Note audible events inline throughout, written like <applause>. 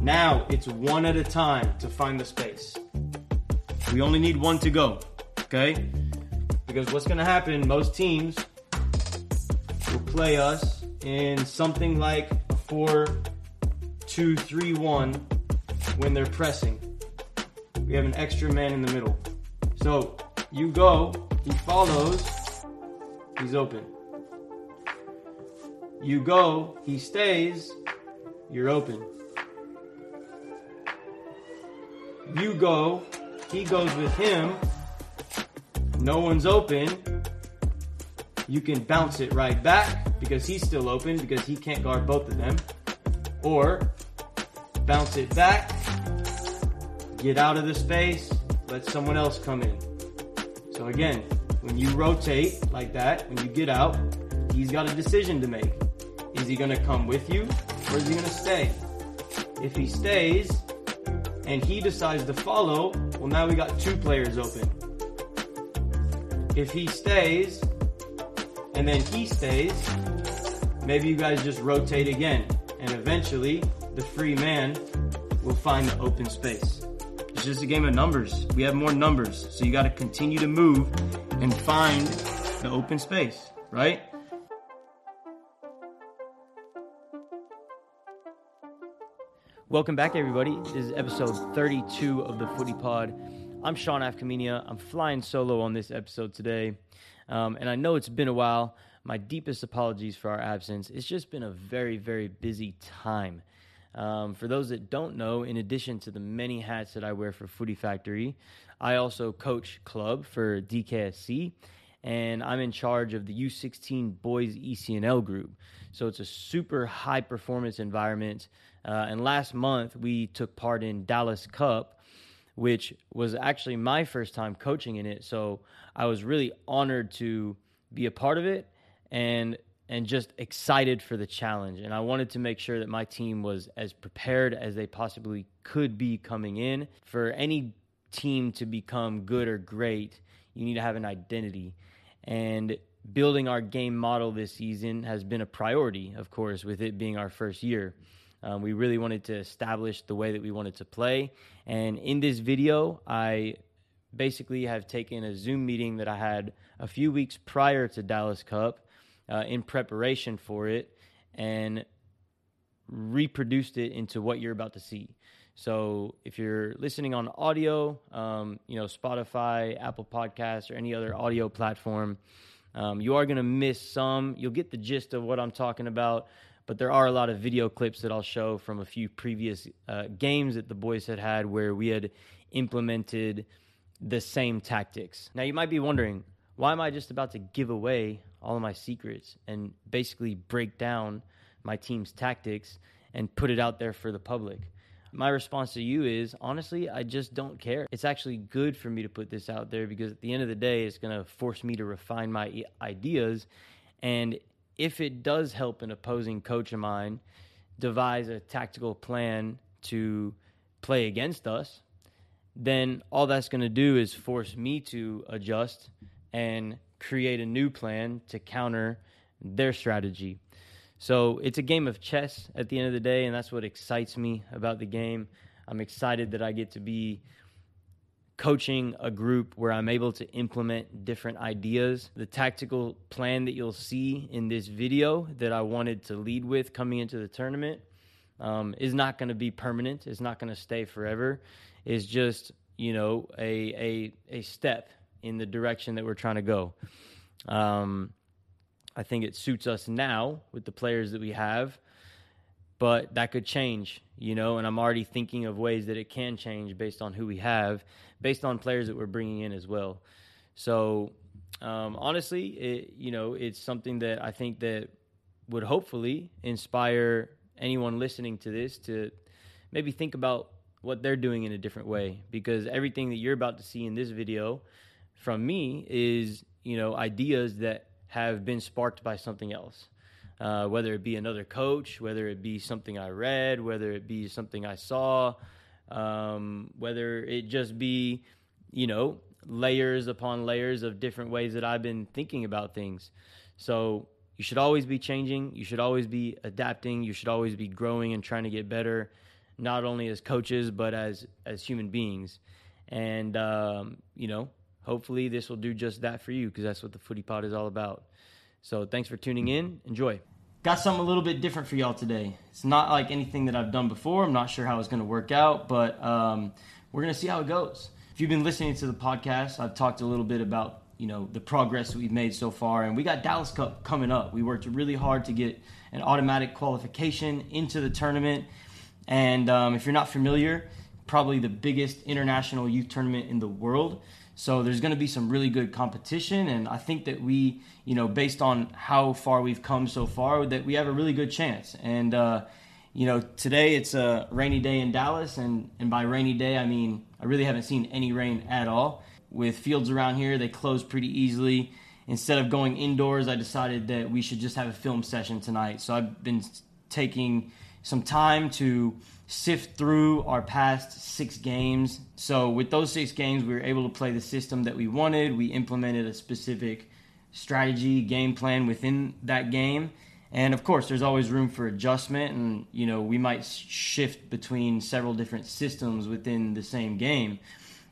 Now it's one at a time to find the space. We only need one to go, okay? Because what's gonna happen, most teams will play us in something like a 4 2 3 1 when they're pressing. We have an extra man in the middle. So you go, he follows, he's open. You go, he stays, you're open. You go, he goes with him, no one's open. You can bounce it right back because he's still open because he can't guard both of them. Or bounce it back, get out of the space, let someone else come in. So again, when you rotate like that, when you get out, he's got a decision to make. Is he gonna come with you or is he gonna stay? If he stays and he decides to follow, well now we got two players open. If he stays and then he stays, maybe you guys just rotate again and eventually the free man will find the open space. It's just a game of numbers. We have more numbers, so you got to continue to move and find the open space, right? Welcome back, everybody. This is episode 32 of the Footy Pod. I'm Sean Afkaminia. I'm flying solo on this episode today. Um, and I know it's been a while. My deepest apologies for our absence. It's just been a very, very busy time. Um, for those that don't know, in addition to the many hats that I wear for Footy Factory, I also coach club for DKSC, and I'm in charge of the U16 Boys ECNL group. So it's a super high performance environment. Uh, and last month, we took part in Dallas Cup, which was actually my first time coaching in it. So I was really honored to be a part of it and and just excited for the challenge. And I wanted to make sure that my team was as prepared as they possibly could be coming in. For any team to become good or great, you need to have an identity. And building our game model this season has been a priority, of course, with it being our first year. Um, we really wanted to establish the way that we wanted to play. And in this video, I basically have taken a Zoom meeting that I had a few weeks prior to Dallas Cup uh, in preparation for it and reproduced it into what you're about to see. So if you're listening on audio, um, you know, Spotify, Apple Podcasts, or any other audio platform, um, you are going to miss some. You'll get the gist of what I'm talking about, but there are a lot of video clips that I'll show from a few previous uh, games that the boys had had where we had implemented the same tactics. Now, you might be wondering, why am I just about to give away all of my secrets and basically break down my team's tactics and put it out there for the public? My response to you is honestly, I just don't care. It's actually good for me to put this out there because at the end of the day, it's going to force me to refine my ideas. And if it does help an opposing coach of mine devise a tactical plan to play against us, then all that's going to do is force me to adjust and create a new plan to counter their strategy. So it's a game of chess at the end of the day, and that's what excites me about the game. I'm excited that I get to be coaching a group where I'm able to implement different ideas. The tactical plan that you'll see in this video that I wanted to lead with coming into the tournament um, is not going to be permanent. It's not going to stay forever. It's just you know a a a step in the direction that we're trying to go. Um, I think it suits us now with the players that we have, but that could change, you know, and I'm already thinking of ways that it can change based on who we have, based on players that we're bringing in as well. So, um, honestly, it, you know, it's something that I think that would hopefully inspire anyone listening to this to maybe think about what they're doing in a different way because everything that you're about to see in this video from me is, you know, ideas that have been sparked by something else. Uh, whether it be another coach, whether it be something I read, whether it be something I saw, um, whether it just be, you know, layers upon layers of different ways that I've been thinking about things. So you should always be changing. You should always be adapting. You should always be growing and trying to get better. not only as coaches but as as human beings. And um, you know, hopefully this will do just that for you because that's what the Footy Pod is all about. So thanks for tuning in. Enjoy. Got something a little bit different for y'all today. It's not like anything that I've done before. I'm not sure how it's going to work out, but um, we're going to see how it goes. If you've been listening to the podcast, I've talked a little bit about you know the progress we've made so far, and we got Dallas Cup coming up. We worked really hard to get an automatic qualification into the tournament, and um, if you're not familiar, probably the biggest international youth tournament in the world. So there's going to be some really good competition, and I think that we, you know, based on how far we've come so far, that we have a really good chance. And uh, you know, today it's a rainy day in Dallas, and and by rainy day I mean I really haven't seen any rain at all. With fields around here, they close pretty easily. Instead of going indoors, I decided that we should just have a film session tonight. So I've been taking some time to sift through our past six games. So, with those six games, we were able to play the system that we wanted. We implemented a specific strategy, game plan within that game. And of course, there's always room for adjustment, and you know we might shift between several different systems within the same game.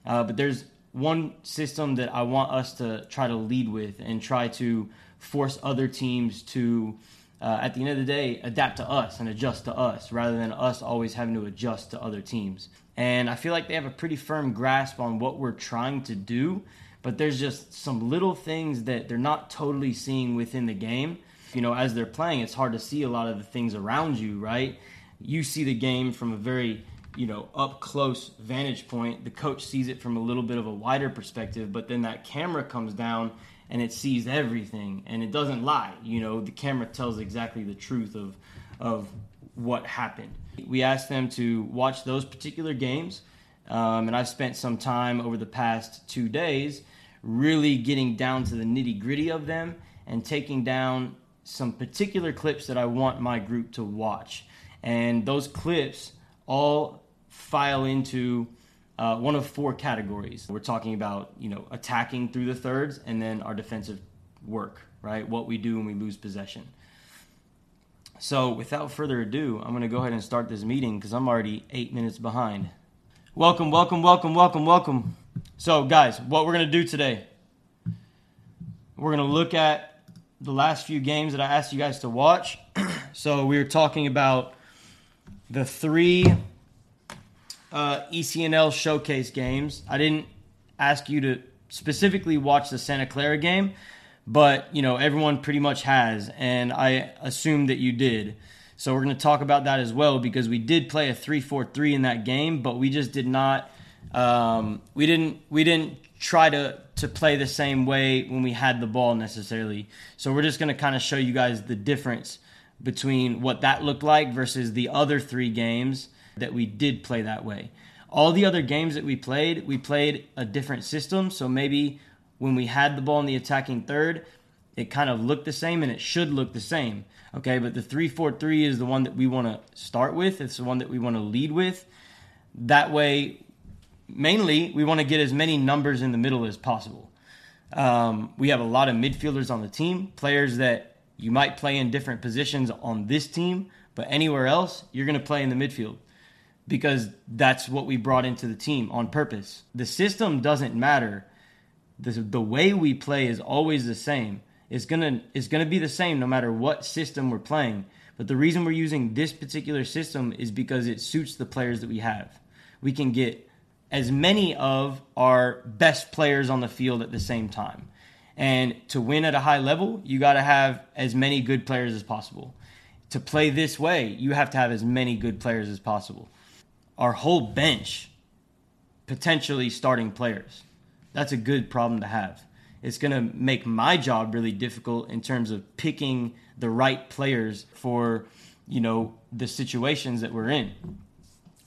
Uh, but there's one system that I want us to try to lead with and try to force other teams to uh, at the end of the day, adapt to us and adjust to us rather than us always having to adjust to other teams. And I feel like they have a pretty firm grasp on what we're trying to do, but there's just some little things that they're not totally seeing within the game. You know, as they're playing, it's hard to see a lot of the things around you, right? You see the game from a very you know up close vantage point the coach sees it from a little bit of a wider perspective but then that camera comes down and it sees everything and it doesn't lie. You know, the camera tells exactly the truth of of what happened. We asked them to watch those particular games, um, and I've spent some time over the past two days really getting down to the nitty gritty of them and taking down some particular clips that I want my group to watch. And those clips all file into uh, one of four categories. We're talking about you know attacking through the thirds and then our defensive work, right? What we do when we lose possession. So without further ado, I'm going to go ahead and start this meeting because I'm already eight minutes behind. Welcome, welcome, welcome, welcome, welcome. So guys, what we're going to do today? We're going to look at the last few games that I asked you guys to watch. <clears throat> so we were talking about the three uh, ECNL showcase games. I didn't ask you to specifically watch the Santa Clara game, but you know everyone pretty much has, and I assume that you did. So we're going to talk about that as well because we did play a three-four-three in that game, but we just did not. Um, we didn't. We didn't try to to play the same way when we had the ball necessarily. So we're just going to kind of show you guys the difference between what that looked like versus the other three games that we did play that way. All the other games that we played, we played a different system. So maybe when we had the ball in the attacking third, it kind of looked the same and it should look the same. Okay, but the 3 4 3 is the one that we want to start with, it's the one that we want to lead with. That way, mainly, we want to get as many numbers in the middle as possible. Um, we have a lot of midfielders on the team, players that you might play in different positions on this team, but anywhere else, you're going to play in the midfield because that's what we brought into the team on purpose. The system doesn't matter. The, the way we play is always the same. It's gonna it's gonna be the same no matter what system we're playing. But the reason we're using this particular system is because it suits the players that we have. We can get as many of our best players on the field at the same time. And to win at a high level, you got to have as many good players as possible. To play this way, you have to have as many good players as possible our whole bench potentially starting players. That's a good problem to have. It's going to make my job really difficult in terms of picking the right players for, you know, the situations that we're in.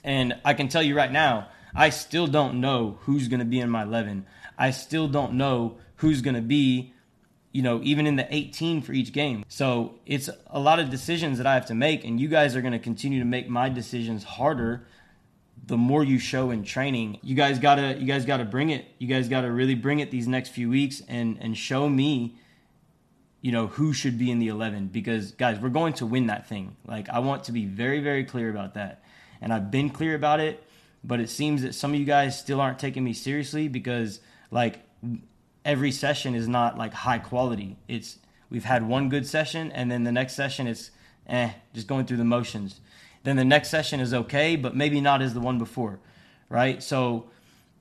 And I can tell you right now, I still don't know who's going to be in my 11. I still don't know who's going to be, you know, even in the 18 for each game. So it's a lot of decisions that I have to make, and you guys are going to continue to make my decisions harder the more you show in training you guys gotta you guys gotta bring it you guys gotta really bring it these next few weeks and and show me you know who should be in the 11 because guys we're going to win that thing like i want to be very very clear about that and I've been clear about it, but it seems that some of you guys still aren't taking me seriously because like every session is not like high quality. It's we've had one good session and then the next session it's eh, just going through the motions. Then the next session is okay, but maybe not as the one before, right? So,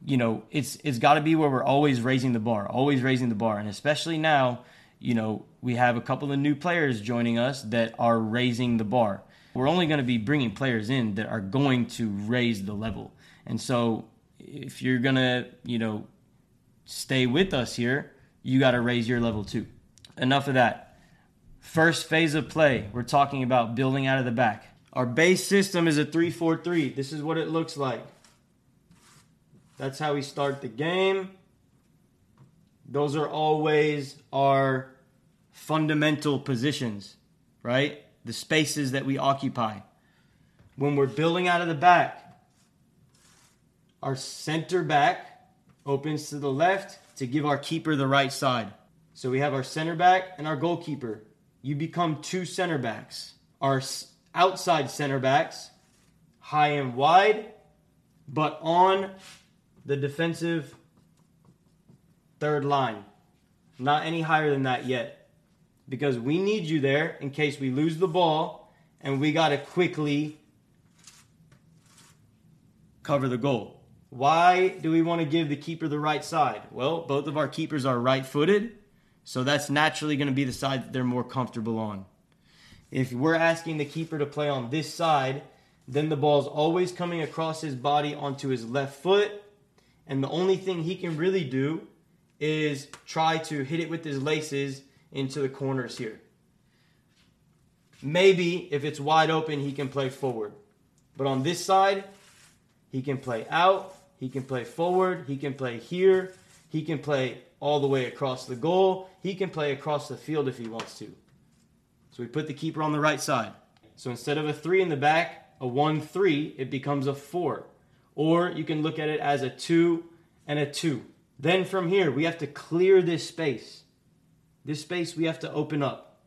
you know, it's it's got to be where we're always raising the bar, always raising the bar, and especially now, you know, we have a couple of new players joining us that are raising the bar. We're only going to be bringing players in that are going to raise the level. And so, if you're to, you know, stay with us here, you got to raise your level too. Enough of that. First phase of play, we're talking about building out of the back. Our base system is a 3 4 3. This is what it looks like. That's how we start the game. Those are always our fundamental positions, right? The spaces that we occupy. When we're building out of the back, our center back opens to the left to give our keeper the right side. So we have our center back and our goalkeeper. You become two center backs. Our outside center backs, high and wide, but on the defensive third line. Not any higher than that yet. Because we need you there in case we lose the ball and we got to quickly cover the goal. Why do we want to give the keeper the right side? Well, both of our keepers are right footed, so that's naturally going to be the side that they're more comfortable on. If we're asking the keeper to play on this side, then the ball's always coming across his body onto his left foot, and the only thing he can really do is try to hit it with his laces into the corners here. Maybe if it's wide open, he can play forward. But on this side, he can play out, he can play forward, he can play here, he can play all the way across the goal, he can play across the field if he wants to. So we put the keeper on the right side. So instead of a 3 in the back, a 1 3, it becomes a 4. Or you can look at it as a 2 and a 2. Then from here, we have to clear this space. This space we have to open up.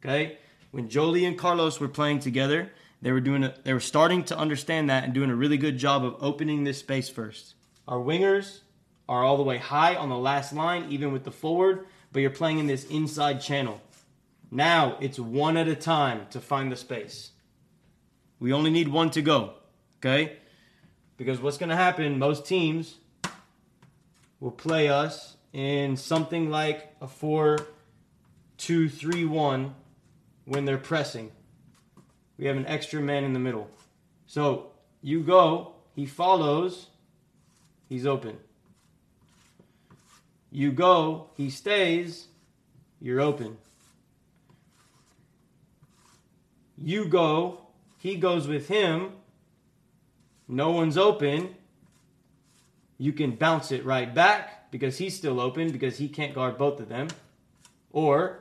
Okay? When Jolie and Carlos were playing together, they were doing a, they were starting to understand that and doing a really good job of opening this space first. Our wingers are all the way high on the last line, even with the forward, but you're playing in this inside channel. Now it's one at a time to find the space. We only need one to go, okay? Because what's going to happen, most teams will play us in something like a 4 2 3 1 when they're pressing. We have an extra man in the middle. So you go, he follows, he's open. You go, he stays, you're open. You go, he goes with him, no one's open. You can bounce it right back because he's still open because he can't guard both of them. Or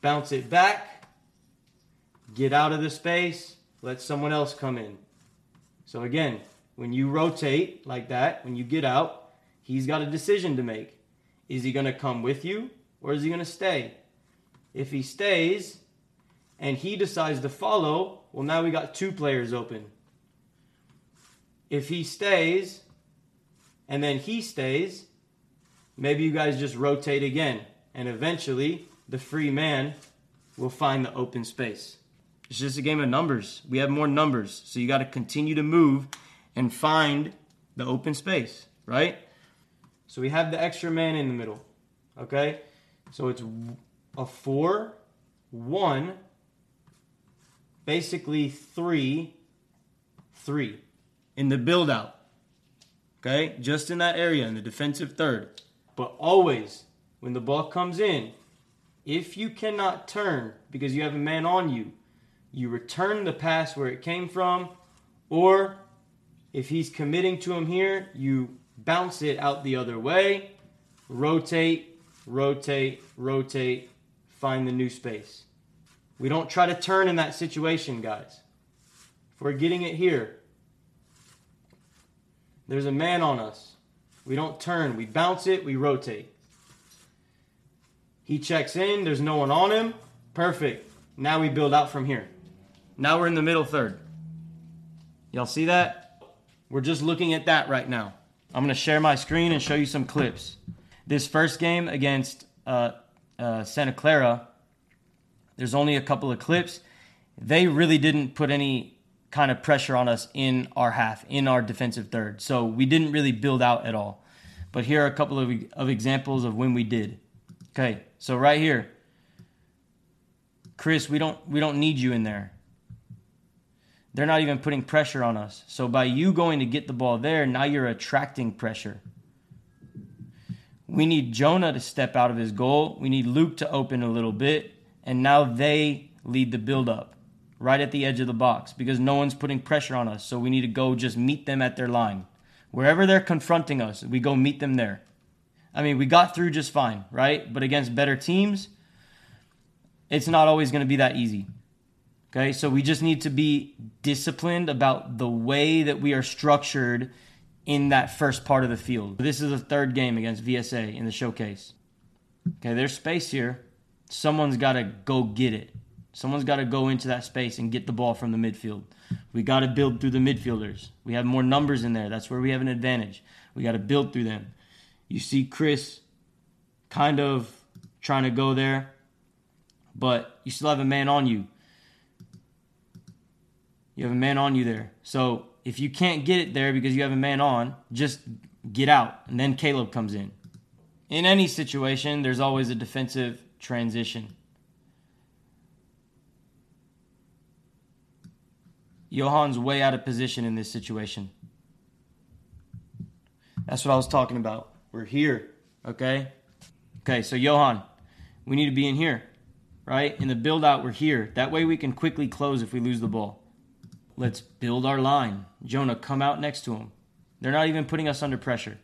bounce it back, get out of the space, let someone else come in. So again, when you rotate like that, when you get out, he's got a decision to make. Is he going to come with you or is he going to stay? If he stays, and he decides to follow, well, now we got two players open. If he stays and then he stays, maybe you guys just rotate again. And eventually, the free man will find the open space. It's just a game of numbers. We have more numbers. So you got to continue to move and find the open space, right? So we have the extra man in the middle. Okay? So it's a 4 1 basically three, three in the build out. Okay, just in that area in the defensive third. But always, when the ball comes in, if you cannot turn because you have a man on you, you return the pass where it came from, or if he's committing to him here, you bounce it out the other way, rotate, rotate, rotate, find the new space. We don't try to turn in that situation, guys. If we're getting it here, there's a man on us. We don't turn, we bounce it, we rotate. He checks in, there's no one on him. Perfect. Now we build out from here. Now we're in the middle third. Y'all see that? We're just looking at that right now. I'm going to share my screen and show you some clips. This first game against uh, uh, Santa Clara, there's only a couple of clips. They really didn't put any kind of pressure on us in our half, in our defensive third. So we didn't really build out at all. But here are a couple of, of examples of when we did. Okay, so right here, Chris, we don't we don't need you in there. They're not even putting pressure on us. So by you going to get the ball there, now you're attracting pressure. We need Jonah to step out of his goal. We need Luke to open a little bit. And now they lead the build up right at the edge of the box because no one's putting pressure on us. So we need to go just meet them at their line. Wherever they're confronting us, we go meet them there. I mean, we got through just fine, right? But against better teams, it's not always going to be that easy. Okay, so we just need to be disciplined about the way that we are structured in that first part of the field. This is the third game against VSA in the showcase. Okay, there's space here. Someone's got to go get it. Someone's got to go into that space and get the ball from the midfield. We got to build through the midfielders. We have more numbers in there. That's where we have an advantage. We got to build through them. You see Chris kind of trying to go there, but you still have a man on you. You have a man on you there. So if you can't get it there because you have a man on, just get out. And then Caleb comes in. In any situation, there's always a defensive transition. Johan's way out of position in this situation. That's what I was talking about. We're here, okay? Okay, so Johan, we need to be in here, right? In the build out, we're here. That way we can quickly close if we lose the ball. Let's build our line. Jonah, come out next to him. They're not even putting us under pressure.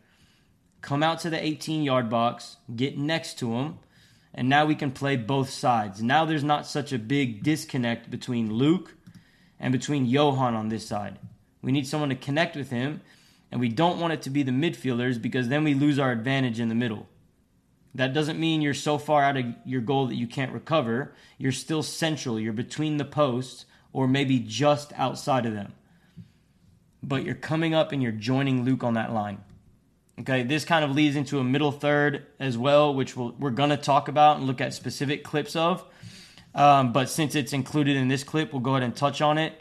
Come out to the 18 yard box, get next to him, and now we can play both sides. Now there's not such a big disconnect between Luke and between Johan on this side. We need someone to connect with him and we don't want it to be the midfielders because then we lose our advantage in the middle. That doesn't mean you're so far out of your goal that you can't recover. You're still central. You're between the posts or maybe just outside of them. But you're coming up and you're joining Luke on that line. Okay, this kind of leads into a middle third as well, which we we are going to talk about and look at specific clips of. Um, but since it's included in this clip, we'll go ahead and touch on it.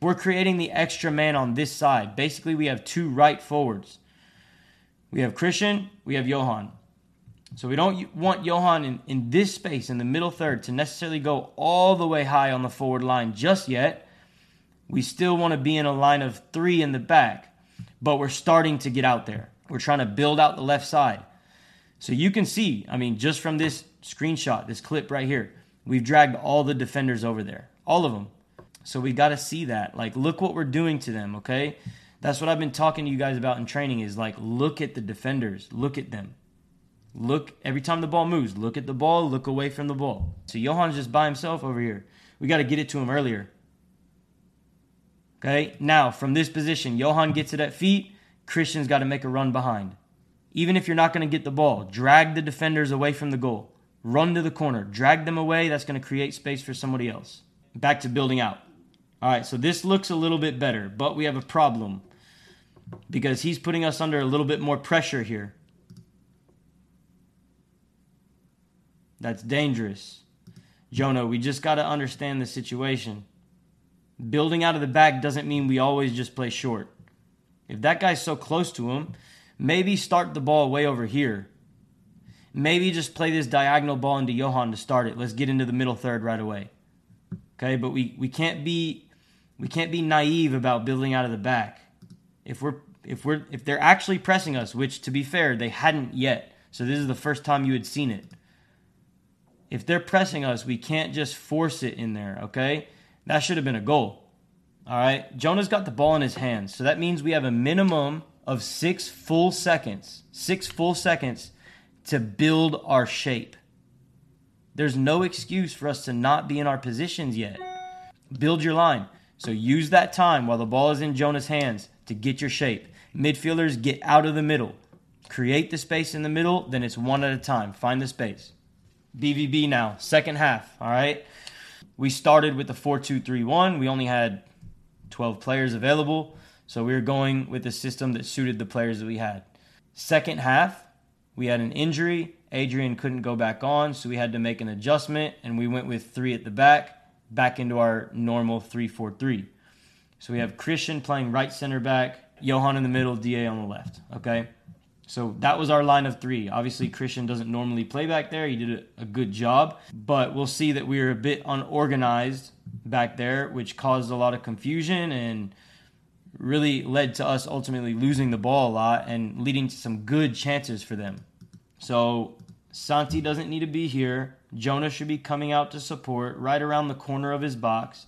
We're creating the extra man on this side. Basically, we have two right forwards. We have Christian, we have Johan. So we don't want Johan in, in this space in the middle third to necessarily go all the way high on the forward line just yet. We still want to be in a line of three in the back, but we're starting to get out there. We're trying to build out the left side. So you can see, I mean, just from this screenshot, this clip right here, we've dragged all the defenders over there, all of them. So we got to see that. Like, look what we're doing to them, okay? That's what I've been talking to you guys about in training is like, look at the defenders, look at them. Look, every time the ball moves, look at the ball, look away from the ball. So Johan's just by himself over here. We got to get it to him earlier. Okay, now from this position, Johan gets it at feet. Christian's got to make a run behind. Even if you're not going to get the ball, drag the defenders away from the goal. Run to the corner, drag them away. That's going to create space for somebody else. Back to building out. All right, so this looks a little bit better, but we have a problem because he's putting us under a little bit more pressure here. That's dangerous. Jonah, we just got to understand the situation. Building out of the back doesn't mean we always just play short. If that guy's so close to him, maybe start the ball way over here. Maybe just play this diagonal ball into Johan to start it. Let's get into the middle third right away. Okay, but we, we can't be we can't be naive about building out of the back. If we're if we're if they're actually pressing us, which to be fair, they hadn't yet. So this is the first time you had seen it. If they're pressing us, we can't just force it in there, okay? That should have been a goal. All right? Jonah's got the ball in his hands. So that means we have a minimum of 6 full seconds. 6 full seconds to build our shape. There's no excuse for us to not be in our positions yet. Build your line. So use that time while the ball is in Jonah's hands to get your shape. Midfielders get out of the middle. Create the space in the middle, then it's one at a time. Find the space. BVB now, second half, all right? We started with the 4 2 3 1. We only had 12 players available. So we were going with a system that suited the players that we had. Second half, we had an injury. Adrian couldn't go back on, so we had to make an adjustment, and we went with three at the back, back into our normal 3 4 3. So we have Christian playing right center back, Johan in the middle, DA on the left. Okay. So that was our line of three. Obviously, Christian doesn't normally play back there. He did a, good job, but we'll see that we were a bit unorganized back there, which caused a lot of confusion and really led to us ultimately losing the ball a lot and leading to some good chances for them. So Santi doesn't need to be here. Jonah should be coming out to support right around the corner of his box.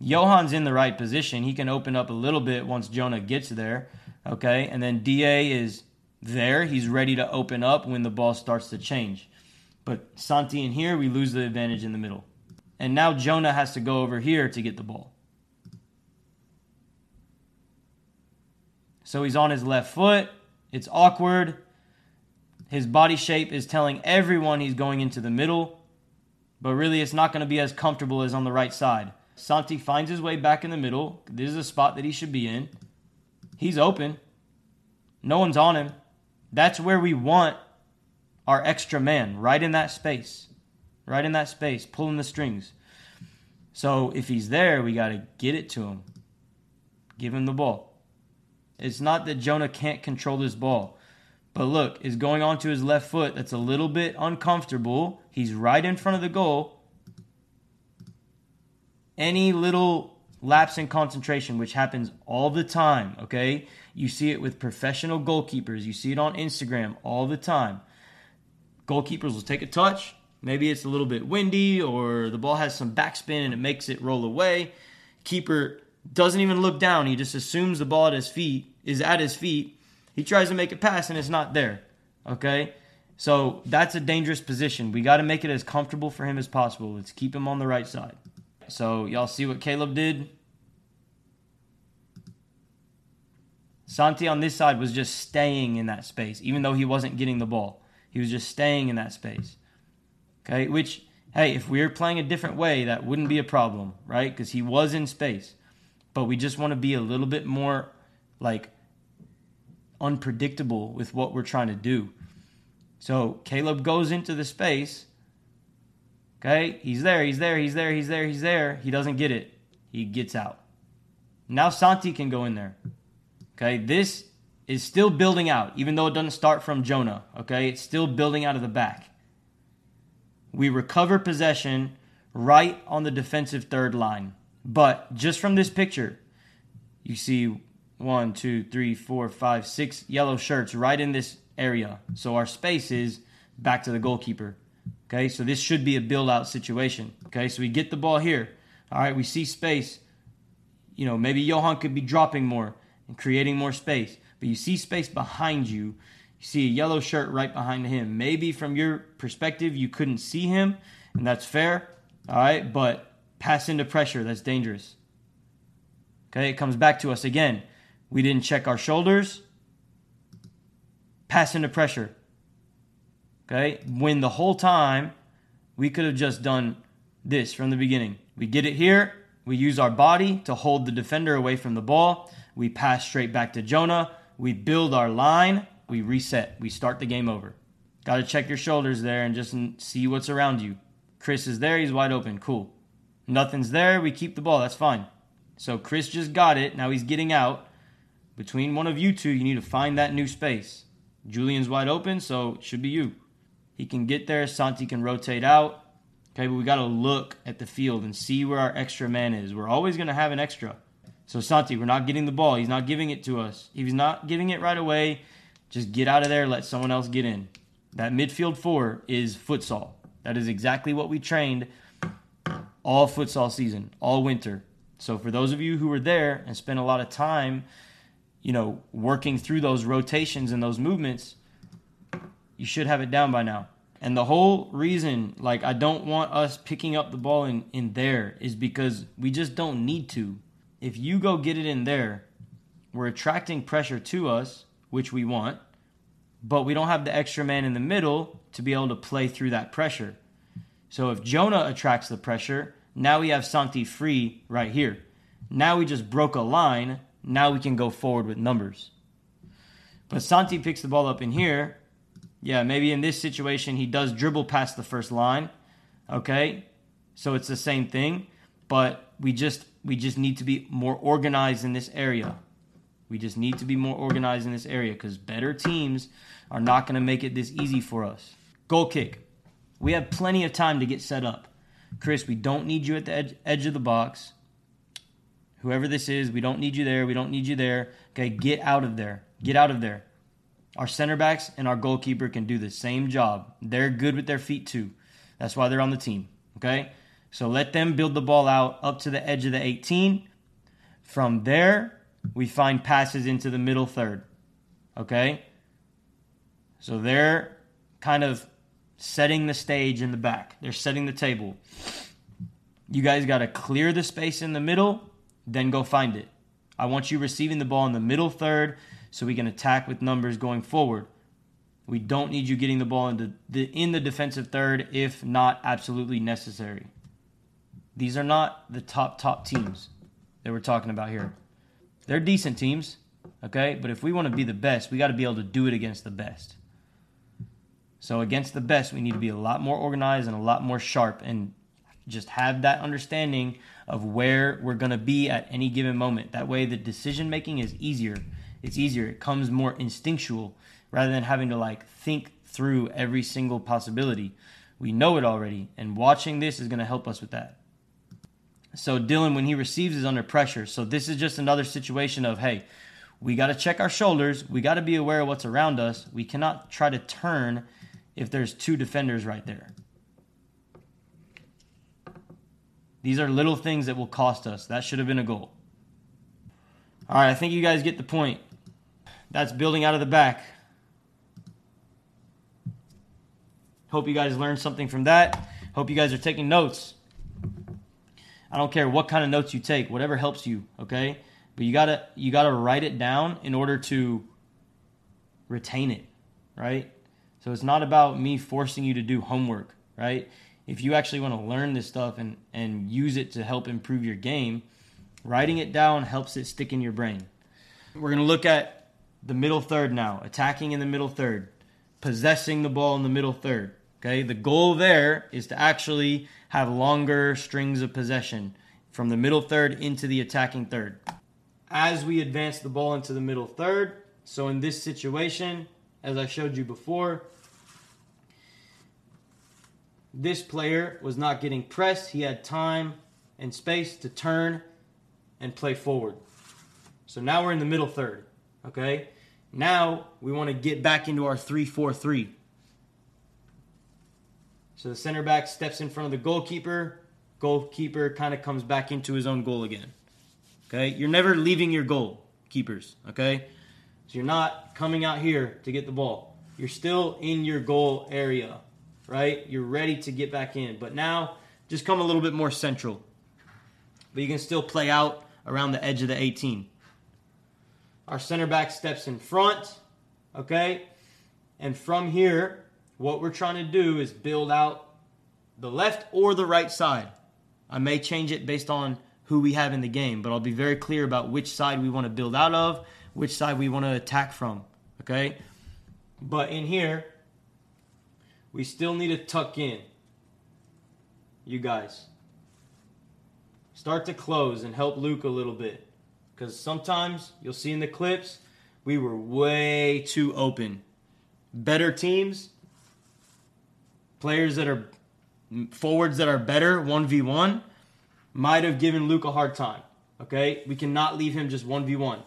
Johan's in the right position. He can open up a little bit once Jonah gets there. Okay. And then DA is there. He's ready to open up when the ball starts to change. But Santi in here, we lose the advantage in the middle. And now Jonah has to go over here to get the ball. So he's on his left foot. It's awkward. His body shape is telling everyone he's going into the middle, but really it's not going to be as comfortable as on the right side. Santi finds his way back in the middle. This is a spot that he should be in. He's open. No one's on him. That's where we want our extra man, right in that space. Right in that space, pulling the strings. So if he's there, we got to get it to him. Give him the ball. It's not that Jonah can't control this ball. But look, is going onto his left foot. That's a little bit uncomfortable. He's right in front of the goal. Any little lapse in concentration, which happens all the time, okay? You see it with professional goalkeepers. You see it on Instagram all the time. Goalkeepers will take a touch. Maybe it's a little bit windy or the ball has some backspin and it makes it roll away. Keeper doesn't even look down. He just assumes the ball at his feet is at his feet. He tries to make a pass and it's not there. Okay? So that's a dangerous position. We got to make it as comfortable for him as possible. Let's keep him on the right side. So y'all see what Caleb did? Santi on this side was just staying in that space, even though he wasn't getting the ball. He was just staying in that space. Okay, which, hey, if we were playing a different way, that wouldn't be a problem, right? Because he was in space. But we just want to be a little bit more like unpredictable with what we're trying to do. So Caleb goes into the space. Okay, he's there, he's there, he's there, he's there, he's there. He doesn't get it. He gets out. Now Santi can go in there. Okay, this is still building out, even though it doesn't start from Jonah. Okay, it's still building out of the back. We recover possession right on the defensive third line. But just from this picture, you see one, two, three, four, five, six yellow shirts right in this area. So our space is back to the goalkeeper. Okay, so this should be a build out situation. Okay, so we get the ball here. All right, we see space. You know, maybe Johan could be dropping more and creating more space. But you see space behind you. You see a yellow shirt right behind him. Maybe from your perspective, you couldn't see him, and that's fair. All right, but pass into pressure, that's dangerous. Okay, it comes back to us again. We didn't check our shoulders. Pass into pressure. Okay, when the whole time we could have just done this from the beginning. We get it here. We use our body to hold the defender away from the ball. We pass straight back to Jonah. We build our line. We reset. We start the game over. Got to check your shoulders there and just see what's around you. Chris is there. He's wide open. Cool. Nothing's there. We keep the ball. That's fine. So Chris just got it. Now he's getting out. Between one of you two, you need to find that new space. Julian's wide open, so it should be you. He can get there. Santi can rotate out. Okay, but we got to look at the field and see where our extra man is. We're always going to have an extra. So Santi, we're not getting the ball. He's not giving it to us. If he's not giving it right away, just get out of there, let someone else get in. That midfield four is futsal. That is exactly what we trained all futsal season, all winter. So for those of you who were there and spent a lot of time, you know, working through those rotations and those movements, you should have it down by now. And the whole reason, like, I don't want us picking up the ball in, in there is because we just don't need to if you go get it in there, we're attracting pressure to us, which we want, but we don't have the extra man in the middle to be able to play through that pressure. So if Jonah attracts the pressure, now we have Santi free right here. Now we just broke a line. Now we can go forward with numbers. But Santi picks the ball up in here. Yeah, maybe in this situation he does dribble past the first line. Okay? So it's the same thing, but we just we just need to be more organized in this area. We just need to be more organized in this area cuz better teams are not going to make it this easy for us. Goal kick. We have plenty of time to get set up. Chris, we don't need you at the edge, edge of the box. Whoever this is, we don't need you there. We don't need you there. Okay, get out of there. Get out of there. Our center backs and our goalkeeper can do the same job. They're good with their feet too. That's why they're on the team. Okay? So let them build the ball out up to the edge of the 18. From there, we find passes into the middle third. Okay? So they're kind of setting the stage in the back. They're setting the table. You guys got to clear the space in the middle, then go find it. I want you receiving the ball in the middle third so we can attack with numbers going forward. We don't need you getting the ball in the, in the defensive third if not absolutely necessary. These are not the top top teams that we're talking about here. They're decent teams, okay? But if we want to be the best, we got to be able to do it against the best. So against the best, we need to be a lot more organized and a lot more sharp and just have that understanding of where we're going to be at any given moment. That way the decision making is easier. It's easier. It comes more instinctual rather than having to like think through every single possibility. We know it already and watching this is going to help us with that. So Dylan when he receives is under pressure. So this is just another situation of hey, we got to check our shoulders. We got to be aware of what's around us. We cannot try to turn if there's two defenders right there. These are little things that will cost us. That should have been a goal. All right, I think you guys get the point. That's building out of the back. Hope you guys learned something from that. Hope you guys are taking notes. I don't care what kind of notes you take, whatever helps you, okay? But you got to you got to write it down in order to retain it, right? So it's not about me forcing you to do homework, right? If you actually want to learn this stuff and, and use it to help improve your game, writing it down helps it stick in your brain. We're to look at the middle third now, attacking in the middle third, possessing the ball in the middle third. Okay, the goal there is to actually have longer strings of possession from the middle third into the attacking third. As we advance the ball into the middle third, so in this situation, as I showed you before. This player was not getting pressed. He had time and space to turn and play forward. So now we're in the middle third. Okay? Now we want to get back into our 3 4 3. So the center back steps in front of the goalkeeper. Goalkeeper kind of comes back into his own goal again. Okay? You're never leaving your goal, keepers. Okay? So you're not coming out here to get the ball. You're still in your goal area, right? You're ready to get back in. But now, just come a little bit more central. But you can still play out around the edge of the 18. Our center back steps in front, okay? And from here, what we're trying to do is build out the left or the right side. I may change it based on who we have in the game, but I'll be very clear about which side we want to build out of which side we want to attack from. Okay? But in here, we still need to tuck in. You guys. Start to close and help Luke a little bit. Because sometimes you'll see in the clips, we were way too open. Better teams, players that are forwards that are better 1v1, might have given Luke a hard time. Okay? We cannot leave him just 1v1.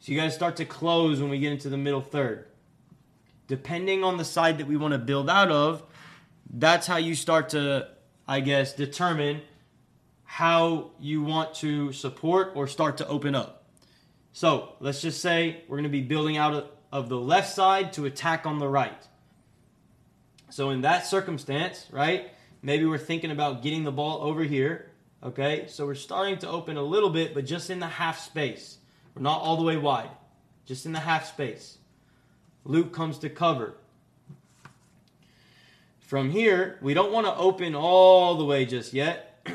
So you guys start to close when we get into the middle third. Depending on the side that we want to build out of, that's how you start to, I guess, determine how you want to support or start to open up. So let's just say we're going to be building out of the left side to attack on the right. So in that circumstance, right, maybe we're thinking about getting the ball over here. Okay, so we're starting to open a little bit, but just in the half space. We're not all the way wide, just in the half space. Luke comes to cover. From here, we don't want to open all the way just yet. <clears throat>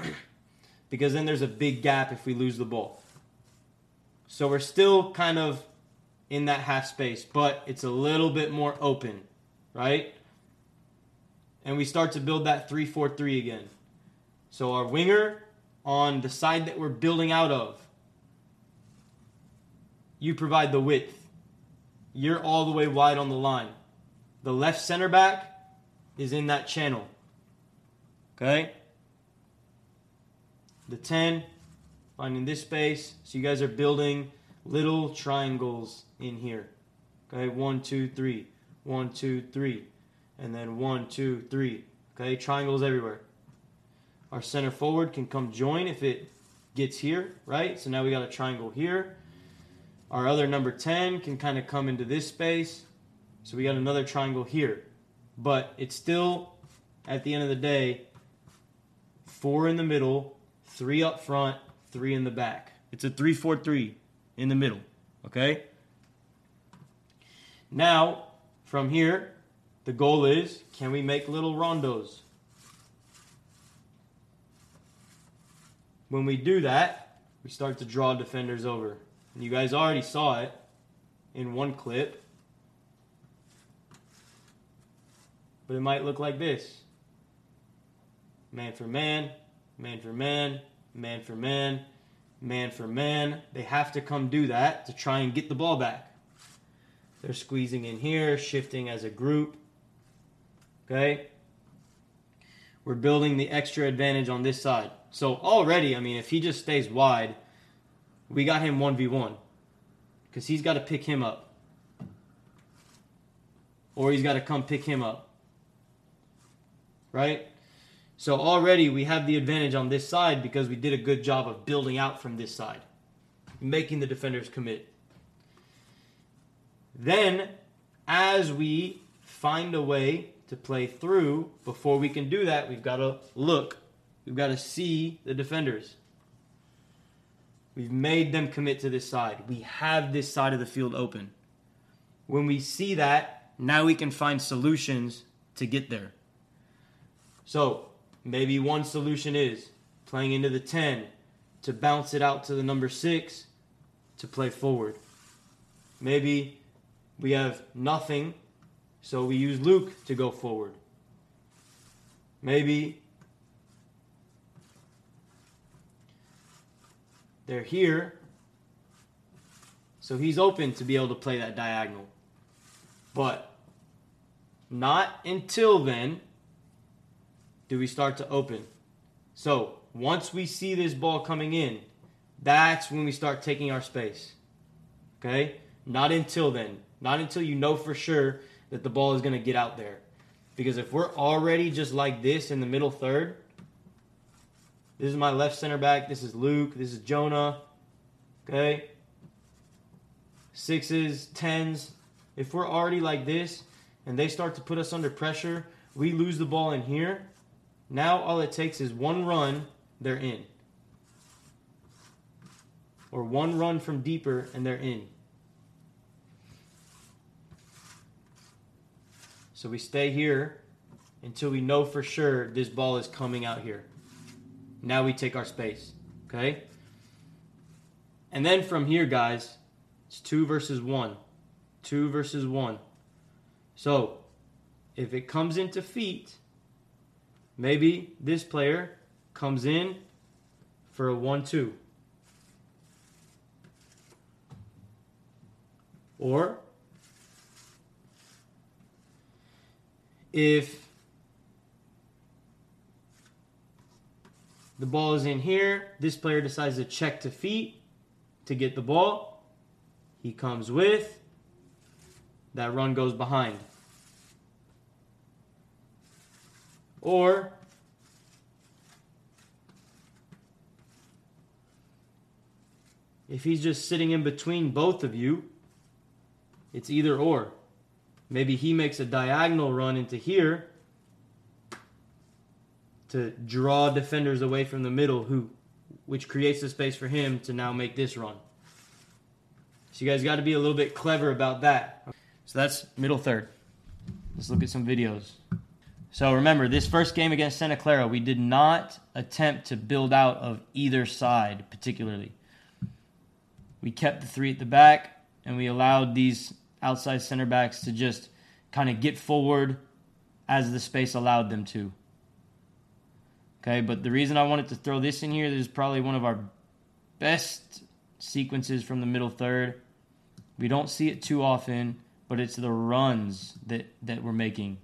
because then there's a big gap if we lose the ball. So we're still kind of in that half space, but it's a little bit more open, right? And we start to build that 3 4 3 again. So our winger on the side that we're building out of, you provide the width. You're all the way wide on the line. The left center back is in that channel. Okay? The 10, finding this space. So you guys are building little triangles in here. Okay, one, two, three. One, two, three. And then one, two, three. Okay, triangles everywhere. Our center forward can come join if it gets here, right? So now we got a triangle here. Our other number 10 can kind of come into this space. So we got another triangle here. But it's still, at the end of the day, four in the middle, three up front, three in the back. It's a 3 4 3 in the middle. Okay? Now, from here, the goal is can we make little rondos? When we do that, we start to draw defenders over. And you guys already saw it in one clip. But it might look like this man for man, man for man, man for man, man for man. They have to come do that to try and get the ball back. They're squeezing in here, shifting as a group. Okay? We're building the extra advantage on this side. So already, I mean, if he just stays wide, we got him 1v1. Because he's got to pick him up. Or he's got to come pick him up. Right? So already we have the advantage on this side because we did a good job of building out from this side, making the defenders commit. Then, as we find a way to play through, before we can do that, we've got to look. We've got to see the defenders. We've made them commit to this side. We have this side of the field open. When we see that, now we can find solutions to get there. So, Maybe one solution is playing into the 10 to bounce it out to the number 6 to play forward. Maybe we have nothing, so we use Luke to go forward. Maybe they're here, so he's open to be able to play that diagonal. But not until then do we start to open. So once we see this ball coming in, that's when we start taking our space. Okay? Not until then. Not until you know for sure that the ball is going to get out there. Because if we're already just like this in the middle third, this is my left center back, this is Luke, this is Jonah. Okay? Sixes, tens. If we're already like this and they start to put us under pressure, we lose the ball in here now all it takes is one run, they're in. Or one run from deeper and they're in. So we stay here until we know for sure this ball is coming out here. Now we take our space. Okay? And then from here, guys, it's two versus one. Two versus one. So if it comes into feet, Maybe this player comes in for a 1 2. Or if the ball is in here, this player decides to check to feet to get the ball. He comes with, that run goes behind. Or if he's just sitting in between both of you, it's either or. Maybe he makes a diagonal run into here to draw defenders away from the middle who which creates the space for him to now make this run. So you guys got to be a little bit clever about that. So that's middle third. Let's look at some videos. So remember, this first game against Santa Clara, we did not attempt to build out of either side particularly. We kept the three at the back, and we allowed these outside center backs to just kind of get forward as the space allowed them to. Okay, but the reason I wanted to throw this in here, this is probably one of our best sequences from the middle third. We don't see it too often, but it's the runs that, that we're making.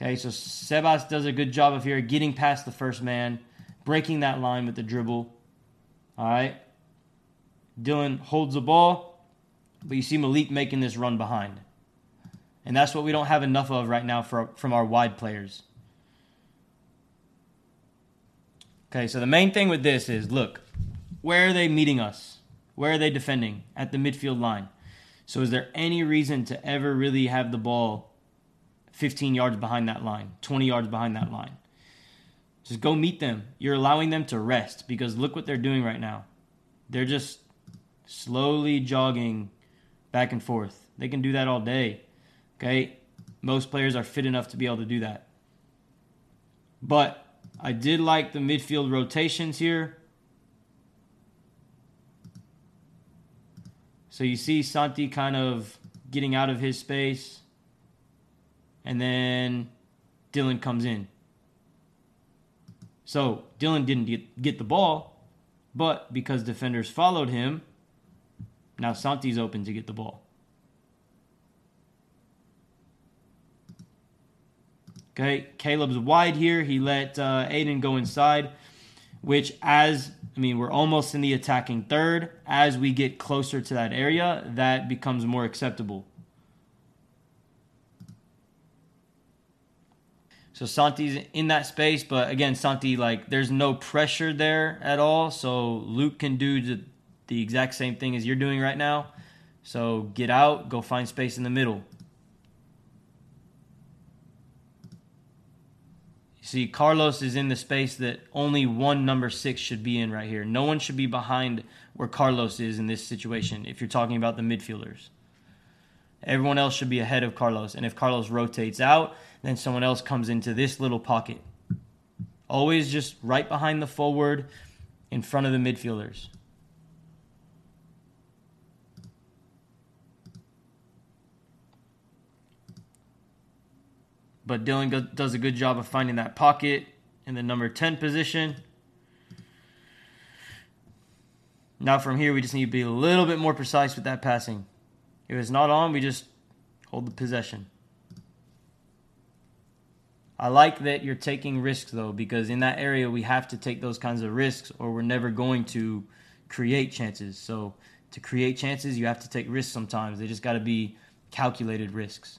Okay, so Sebas does a good job of here getting past the first man, breaking that line with the dribble. All right. Dylan holds the ball, but you see Malik making this run behind. And that's what we don't have enough of right now for, from our wide players. Okay, so the main thing with this is look, where are they meeting us? Where are they defending? At the midfield line. So is there any reason to ever really have the ball 15 yards behind that line, 20 yards behind that line? Just go meet them. You're allowing them to rest because look what they're doing right now. They're just slowly jogging back and forth. They can do that all day. Okay? Most players are fit enough to be able to do that. But I did like the midfield rotations here. So you see Santi kind of getting out of his space. And then Dylan comes in. So Dylan didn't get, get the ball, but because defenders followed him, now Santi's open to get the ball. Okay, Caleb's wide here. He let uh, Aiden go inside, which, as I mean, we're almost in the attacking third. As we get closer to that area, that becomes more acceptable. So Santi's in that space, but again, Santi like there's no pressure there at all. So Luke can do the, the exact same thing as you're doing right now. So get out, go find space in the middle. See, Carlos is in the space that only one number six should be in right here. No one should be behind where Carlos is in this situation if you're talking about the midfielders. Everyone else should be ahead of Carlos. And if Carlos rotates out, then someone else comes into this little pocket. Always just right behind the forward in front of the midfielders. But Dylan does a good job of finding that pocket in the number 10 position. Now, from here, we just need to be a little bit more precise with that passing. If it's not on, we just hold the possession. I like that you're taking risks though, because in that area we have to take those kinds of risks, or we're never going to create chances. So to create chances, you have to take risks sometimes. They just got to be calculated risks.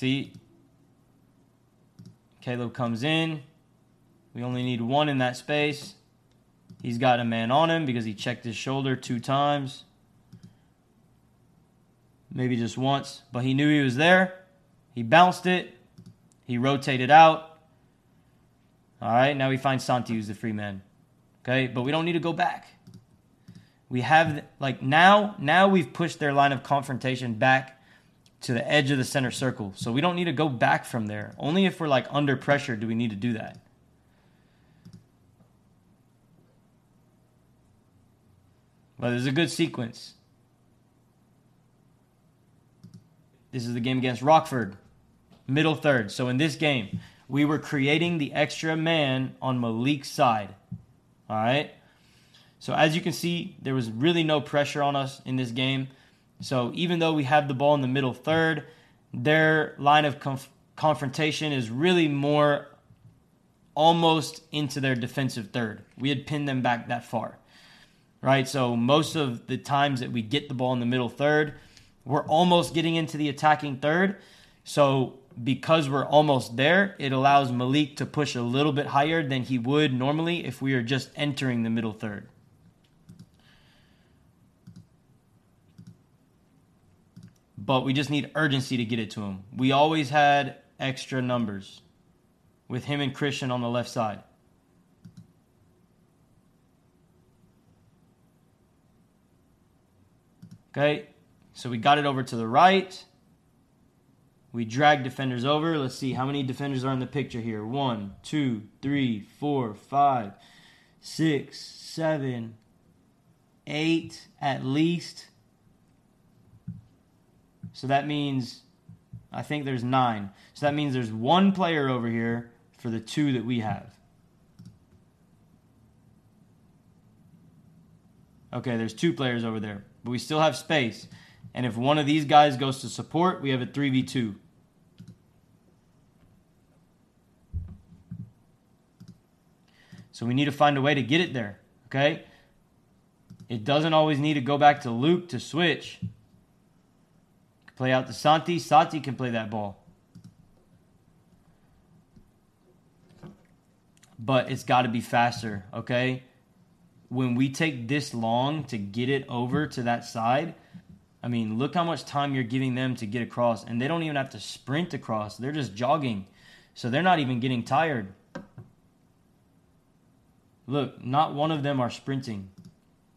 See, Caleb comes in. We only need one in that space. He's got a man on him because he checked his shoulder two times. Maybe just once, but he knew he was there. He bounced it. He rotated out. All right, now we find Santi, who's the free man. Okay, but we don't need to go back. We have like now, now we've pushed their line of confrontation back to the edge of the center circle. So we don't need to go back from there. Only if we're like under pressure do we need to do that. Well, there's a good sequence. This is the game against Rockford, middle third. So in this game, we were creating the extra man on Malik's side. All right. So as you can see, there was really no pressure on us in this game. So even though we have the ball in the middle third, their line of conf- confrontation is really more almost into their defensive third. We had pinned them back that far. right? So most of the times that we get the ball in the middle third, we're almost getting into the attacking third. So because we're almost there, it allows Malik to push a little bit higher than he would normally if we are just entering the middle third. But we just need urgency to get it to him. We always had extra numbers with him and Christian on the left side. Okay, so we got it over to the right. We drag defenders over. Let's see how many defenders are in the picture here. One, two, three, four, five, six, seven, eight at least. So that means, I think there's nine. So that means there's one player over here for the two that we have. Okay, there's two players over there, but we still have space. And if one of these guys goes to support, we have a 3v2. So we need to find a way to get it there, okay? It doesn't always need to go back to Luke to switch. Play out to Santi. Santi can play that ball. But it's got to be faster, okay? When we take this long to get it over to that side, I mean, look how much time you're giving them to get across, and they don't even have to sprint across. They're just jogging. So they're not even getting tired. Look, not one of them are sprinting.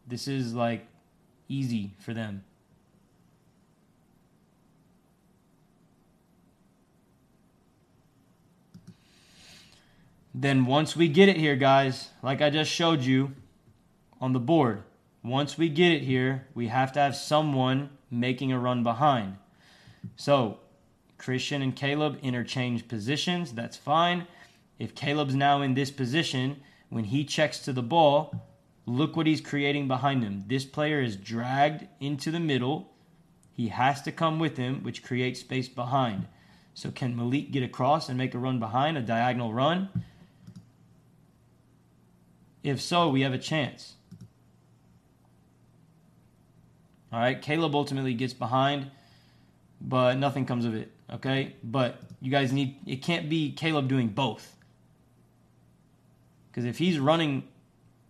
This is like easy for them. Then once we get it here, guys, like I just showed you on the board, once we get it here, we have to have someone making a run behind. So, Christian and Caleb interchange positions. That's fine. If Caleb's now in this position, when he checks to the ball, look what he's creating behind him. This player is dragged into the middle. He has to come with him, which creates space behind. So, can Malik get across and make a run behind, a diagonal run? If so, we have a chance. All right, Caleb ultimately gets behind, but nothing comes of it. Okay, but you guys need it can't be Caleb doing both. Because if he's running,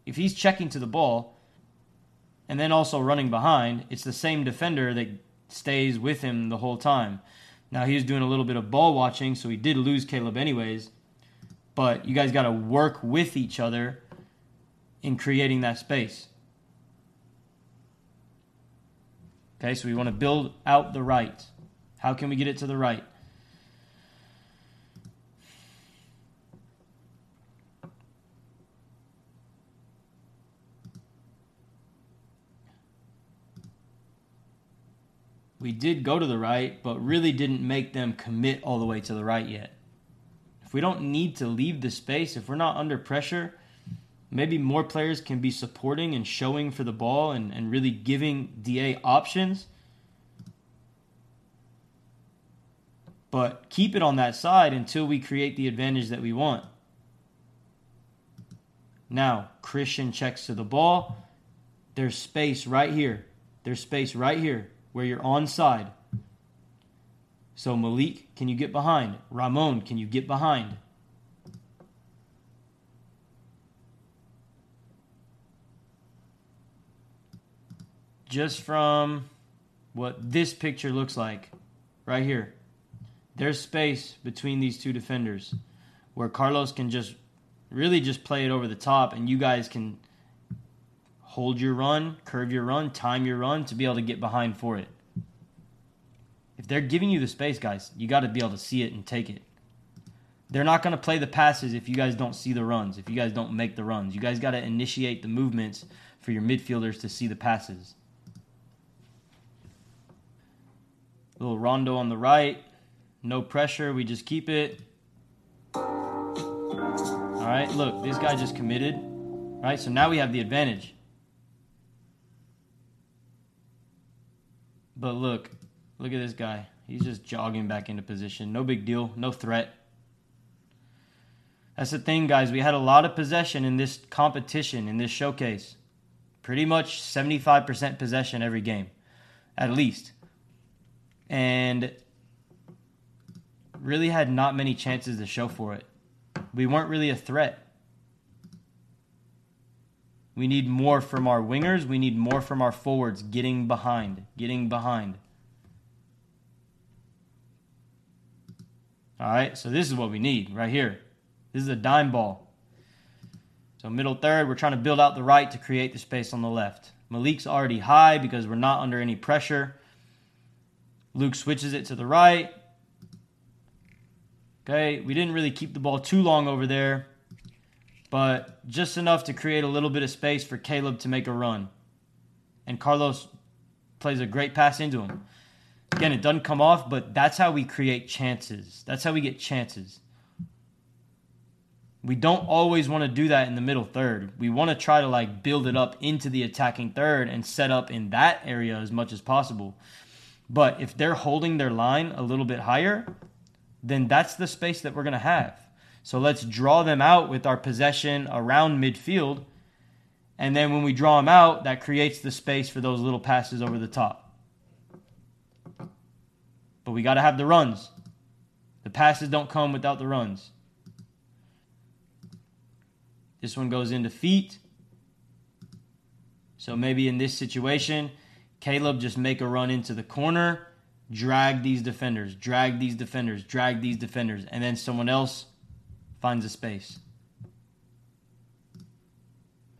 if he's checking to the ball, and then also running behind, it's the same defender that stays with him the whole time. Now he was doing a little bit of ball watching, so he did lose Caleb anyways. But you guys got to work with each other in creating that space. Okay, so we want to build out the right. How can we get it to the right? We did go to the right, but really didn't make them commit all the way to the right yet. If we don't need to leave the space, if we're not under pressure, maybe more players can be supporting and showing for the ball and, and really giving DA options. But keep it on that side until we create the advantage that we want. Now, Christian checks to the ball. There's space right here. There's space right here where you're on side. So, Malik, can you get behind? Ramon, can you get behind? Just from what this picture looks like right here. There's space between these two defenders where Carlos can just really just play it over the top and you guys can hold your run, curve your run, time your run to be able to get behind for it. If they're giving you the space, guys, you got to be able to see it and take it. They're not going to play the passes if you guys don't see the runs, if you guys don't make the runs. You guys got to initiate the movements for your midfielders to see the passes. Little rondo on the right. No pressure. We just keep it. All right, look, this guy just committed. All right, so now we have the advantage. But look, look at this guy. He's just jogging back into position. No big deal. No threat. That's the thing, guys. We had a lot of possession in this competition, in this showcase. pretty much 75% possession every game, at least. And really had not many chances to show for it. We weren't really a threat. We need more from our wingers. We need more from our forwards getting behind, getting behind. All right, so this is what we need right here. This is a dime ball. So middle third, we're trying to build out the right to create the space on the left. Malik's already high because we're not under any pressure. Luke switches it to the right. Okay, we didn't really keep the ball too long over there, but just enough to create a little bit of space for Caleb to make a run. And Carlos plays a great pass into him. Again, it doesn't come off, but that's how we create chances. That's how we get chances. We don't always want to do that in the middle third. We want to try to like build it up into the attacking third and set up in that area as much as possible. But if they're holding their line a little bit higher, then that's the space that we're going to have. So let's draw them out with our possession around midfield. And then when we draw them out, that creates the space for those little passes over the top. But we got to have the runs. The passes don't come without the runs. This one goes into feet. So maybe in this situation, Caleb just make a run into the corner drag these defenders, drag these defenders, drag these defenders, and then someone else finds a space.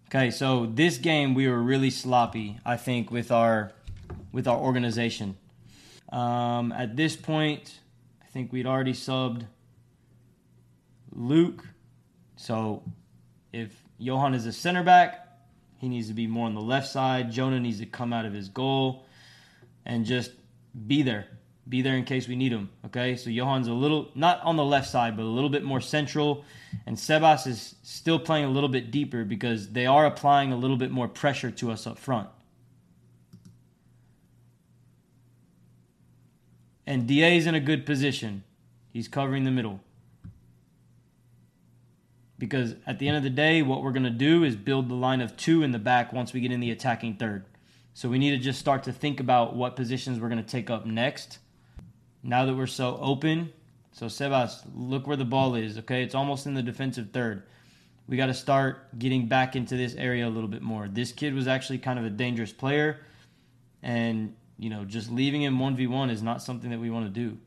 Okay, so this game we were really sloppy, I think, with our with our organization. Um, at this point, I think we'd already subbed Luke. So if Johan is a center back, he needs to be more on the left side. Jonah needs to come out of his goal and just be there. Be there in case we need him. Okay, so Johan's a little not on the left side, but a little bit more central, and Sebas is still playing a little bit deeper because they are applying a little bit more pressure to us up front. And Da is in a good position. He's covering the middle. Because at the end of the day, what we're going to do is build the line of two in the back once we get in the attacking third. So we need to just start to think about what positions we're going to take up next. Now that we're so open, so Sebas, look where the ball is. Okay, it's almost in the defensive third. We got to start getting back into this area a little bit more. This kid was actually kind of a dangerous player, and you know, just leaving him one v one is not something that we want to do.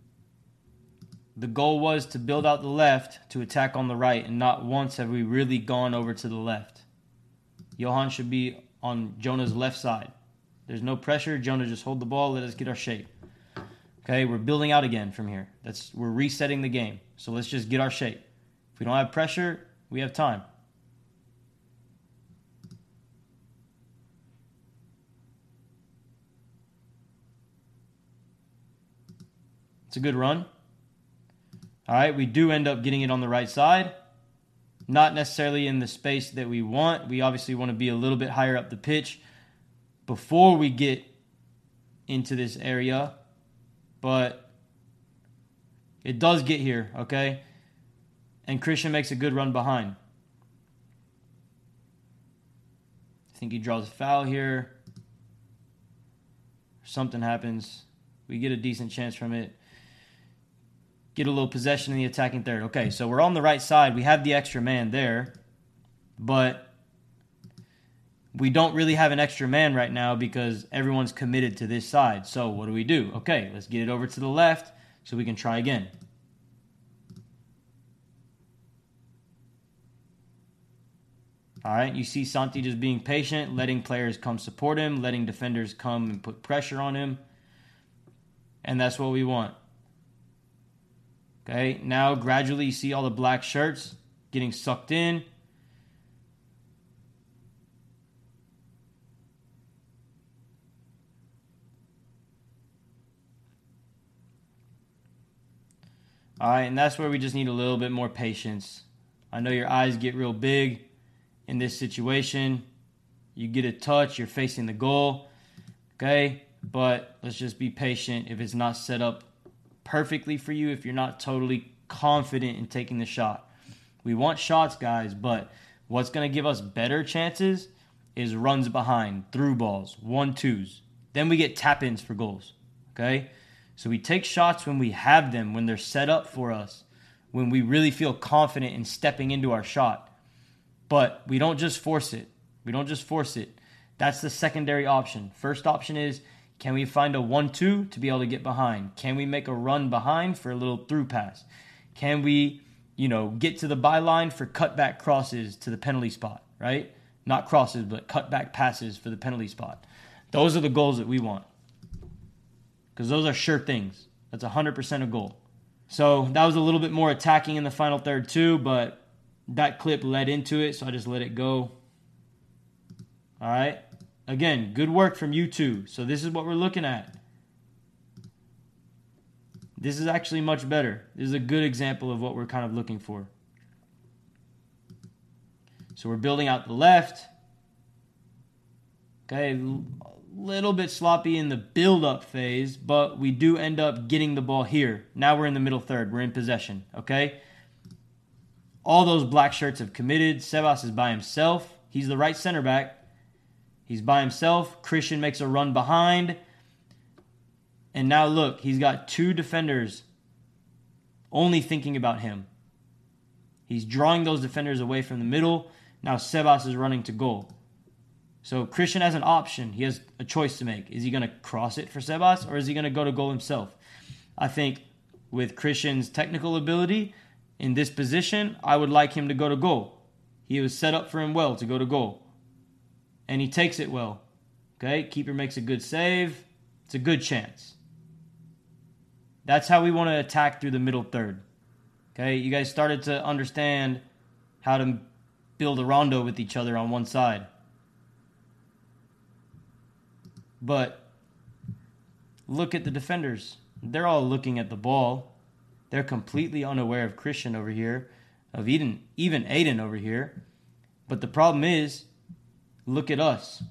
The goal was to build out the left to attack on the right, and not once have we really gone over to the left. Johan should be on Jonah's left side. There's no pressure. Jonah just hold the ball. Let us get our shape. Okay, we're building out again from here. That's we're resetting the game. So let's just get our shape. If we don't have pressure, we have time. It's a good run. All right, we do end up getting it on the right side. Not necessarily in the space that we want. We obviously want to be a little bit higher up the pitch before we get into this area, but it does get here, okay? And Christian makes a good run behind. I think he draws a foul here. Something happens. We get a decent chance from it. Get a little possession in the attacking third. Okay, so we're on the right side. We have the extra man there, but we don't really have an extra man right now because everyone's committed to this side. So what do we do? Okay, let's get it over to the left so we can try again. All right, you see Santi just being patient, letting players come support him, letting defenders come and put pressure on him. And that's what we want. Okay, now gradually you see all the black shirts getting sucked in. All right, and that's where we just need a little bit more patience. I know your eyes get real big in this situation. You get a touch, you're facing the goal. Okay? But let's just be patient if it's not set up perfectly for you, if you're not totally confident in taking the shot. We want shots, guys, but what's going to give us better chances is runs behind, through balls, one twos. Then we get tap ins for goals. Okay? So we take shots when we have them, when they're set up for us, when we really feel confident in stepping into our shot. But we don't just force it. We don't just force it. That's the secondary option. First option is can we find a 1 2 to be able to get behind? Can we make a run behind for a little through pass? Can we, you know, get to the byline for cutback crosses to the penalty spot, right? Not crosses, but cutback passes for the penalty spot. Those are the goals that we want. Because those are sure things. That's 100% a goal. So that was a little bit more attacking in the final third, too, but that clip led into it, so I just let it go. All right. Again, good work from you two. So this is what we're looking at. This is actually much better. This is a good example of what we're kind of looking for. So we're building out the left. Okay, a little bit sloppy in the build up phase, but we do end up getting the ball here. Now we're in the middle third. We're in possession. Okay. All those black shirts have committed. Sebas is by himself. He's the right center back. He's by himself. Christian makes a run behind. And now look, he's got two defenders only thinking about him. He's drawing those defenders away from the middle. Now Sebas is running to goal. So Christian has an option. He has a choice to make. Is he going to cross it for Sebas or is he going to go to goal himself? I think with Christian's technical ability in this position, I would like him to go to goal. He was set up for him well to go to goal and he takes it well. Okay, keeper makes a good save. It's a good chance. That's how we want to attack through the middle third. Okay, you guys started to understand how to build a rondo with each other on one side. But look at the defenders. They're all looking at the ball. They're completely unaware of Christian over here, of Eden, even Aiden over here. But the problem is, Look at us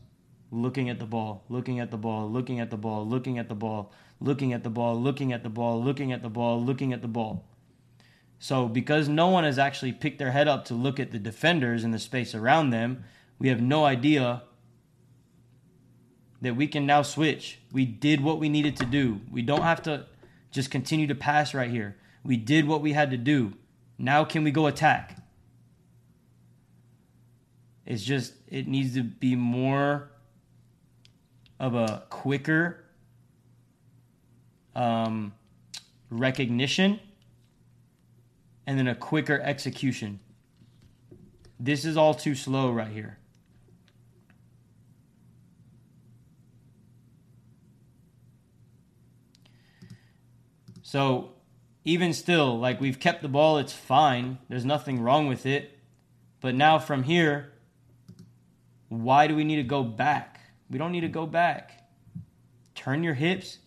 looking at the ball, looking at the ball, looking at the ball, looking at the ball, looking at the ball, looking at the ball, looking at the ball, looking at the ball. So, because no one has actually picked their head up to look at the defenders in the space around them, we have no idea that we can now switch. We did what we needed to do. We don't have to just continue to pass right here. We did what we had to do. Now, can we go attack? It's just it needs to be more of a quicker um, recognition and then a quicker execution. This is all too slow right here. So, even still, like we've kept the ball, it's fine. There's nothing wrong with it. But now from here, why do we need to go back? We don't need to go back. Turn your hips,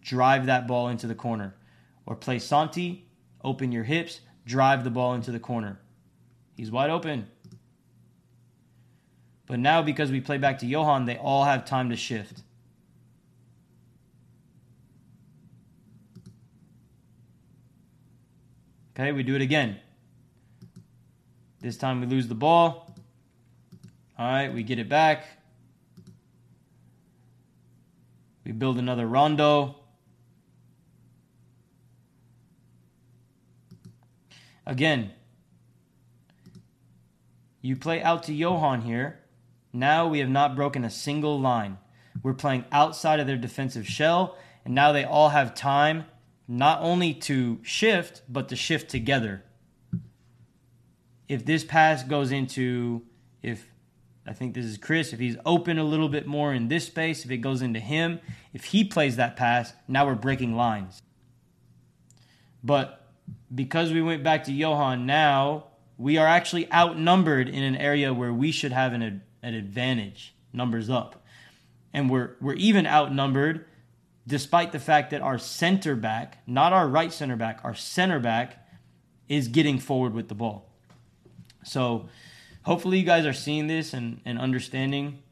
drive that ball into the corner. Or play Santi, open your hips, drive the ball into the corner. He's wide open. But now, because we play back to Johan, they all have time to shift. Okay, we do it again. This time we lose the ball. All right, we get it back. We build another rondo. Again, you play out to Johan here. Now we have not broken a single line. We're playing outside of their defensive shell, and now they all have time not only to shift, but to shift together. If this pass goes into, if I think this is Chris. If he's open a little bit more in this space, if it goes into him, if he plays that pass, now we're breaking lines. But because we went back to Johan now, we are actually outnumbered in an area where we should have an, an advantage, numbers up. And we're, we're even outnumbered despite the fact that our center back, not our right center back, our center back is getting forward with the ball. So, hopefully you guys are seeing this and, and understanding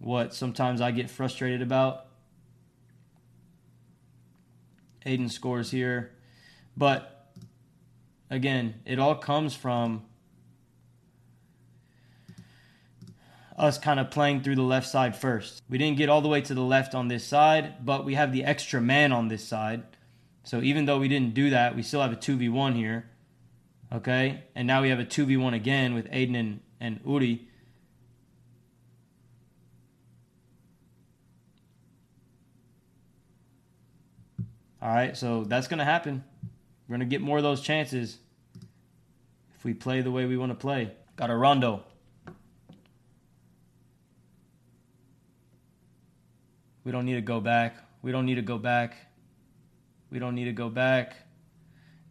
what sometimes I get frustrated about. Aiden scores here. But again, it all comes from us kind of playing through the left side first. We didn't get all the way to the left on this side, but we have the extra man on this side. So even though we didn't do that, we still have a 2v1 here. Okay? And now we have a 2v1 again with Aiden and, and Uri. All right, so that's going to happen. We're going to get more of those chances if we play the way we want to play. Got a rondo. We don't need to go back. We don't need to go back. We don't need to go back.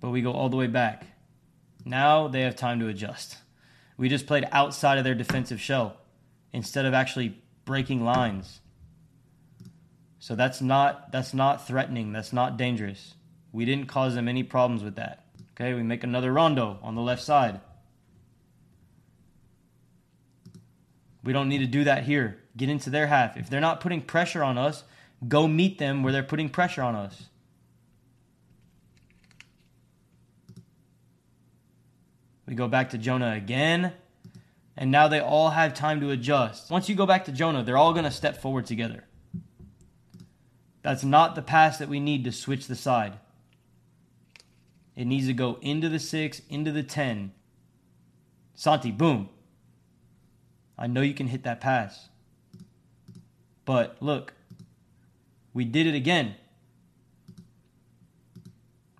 But we go all the way back. Now they have time to adjust. We just played outside of their defensive shell instead of actually breaking lines. So that's not that's not threatening. That's not dangerous. We didn't cause them any problems with that. Okay, we make another rondo on the left side. We don't need to do that here. Get into their half. If they're not putting pressure on us, go meet them where they're putting pressure on us. We go back to Jonah again. And now they all have time to adjust. Once you go back to Jonah, they're all going to step forward together. That's not the pass that we need to switch the side. It needs to go into the six, into the 10. Santi, boom. I know you can hit that pass. But look, we did it again.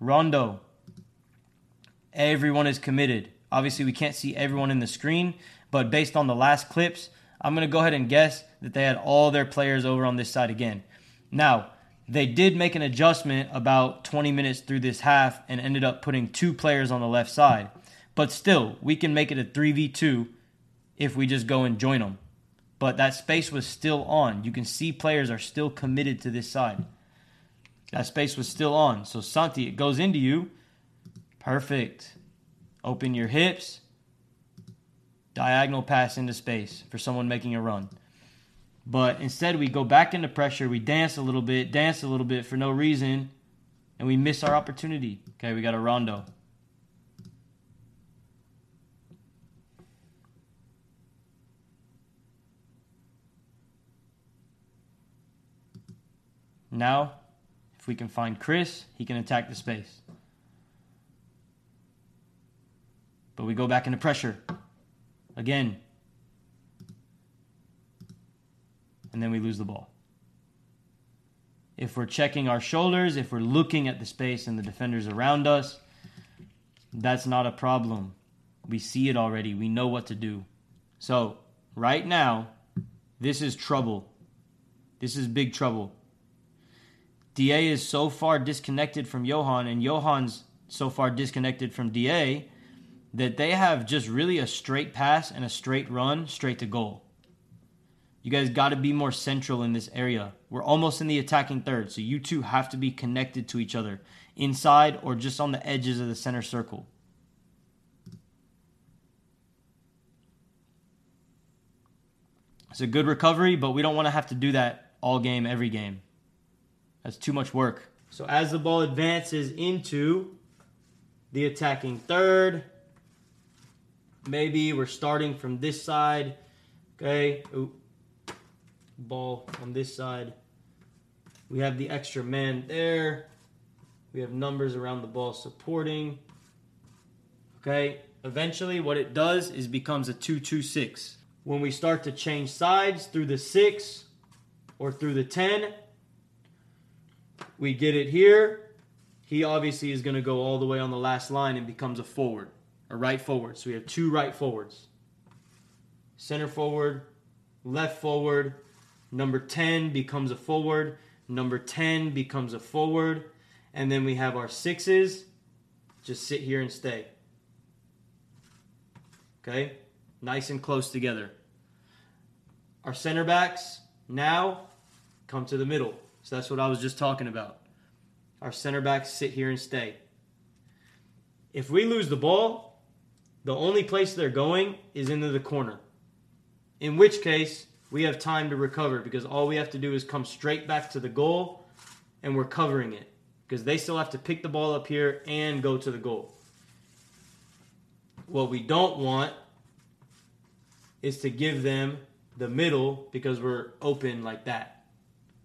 Rondo. Everyone is committed. Obviously, we can't see everyone in the screen, but based on the last clips, I'm going to go ahead and guess that they had all their players over on this side again. Now, they did make an adjustment about 20 minutes through this half and ended up putting two players on the left side. But still, we can make it a 3v2 if we just go and join them. But that space was still on. You can see players are still committed to this side. That space was still on. So Santi, it goes into you. Perfect. Open your hips. Diagonal pass into space for someone making a run. But instead, we go back into pressure. We dance a little bit, dance a little bit for no reason, and we miss our opportunity. Okay, we got a rondo. Now, if we can find Chris, he can attack the space. But we go back into pressure. Again, and then we lose the ball. If we're checking our shoulders, if we're looking at the space and the defenders around us, that's not a problem. We see it already. We know what to do. So, right now, this is trouble. This is big trouble. DA is so far disconnected from Johan, and Johan's so far disconnected from DA that they have just really a straight pass and a straight run straight to goal. You guys got to be more central in this area. We're almost in the attacking third, so you two have to be connected to each other, inside or just on the edges of the center circle. It's a good recovery, but we don't want to have to do that all game, every game. That's too much work. So as the ball advances into the attacking third, maybe we're starting from this side. Okay. Ooh ball on this side. We have the extra man there. We have numbers around the ball supporting. Okay, eventually what it does is becomes a 2-2-6. When we start to change sides through the 6 or through the 10, we get it here. He obviously is going to go all the way on the last line and becomes a forward, a right forward. So we have two right forwards. Center forward, left forward, Number 10 becomes a forward. Number 10 becomes a forward. And then we have our sixes. Just sit here and stay. Okay? Nice and close together. Our center backs now come to the middle. So that's what I was just talking about. Our center backs sit here and stay. If we lose the ball, the only place they're going is into the corner. In which case, we have time to recover because all we have to do is come straight back to the goal and we're covering it because they still have to pick the ball up here and go to the goal. What we don't want is to give them the middle because we're open like that.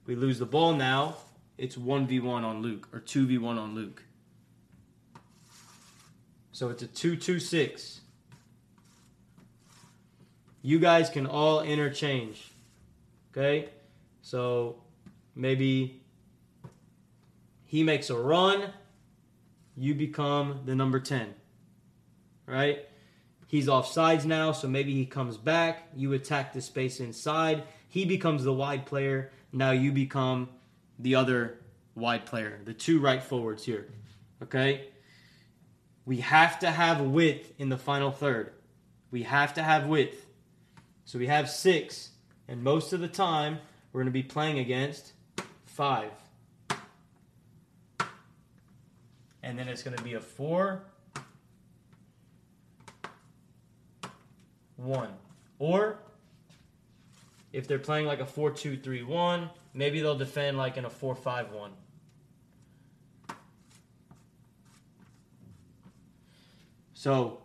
We lose the ball now, it's 1v1 on Luke or 2v1 on Luke. So it's a 2 2 6. You guys can all interchange. Okay? So maybe he makes a run, you become the number 10. Right? He's off sides now, so maybe he comes back. You attack the space inside. He becomes the wide player. Now you become the other wide player, the two right forwards here. Okay? We have to have width in the final third. We have to have width. So we have six, and most of the time we're going to be playing against five. And then it's going to be a four, one. Or if they're playing like a 4 2 3 1, maybe they'll defend like in a 4 5 1. So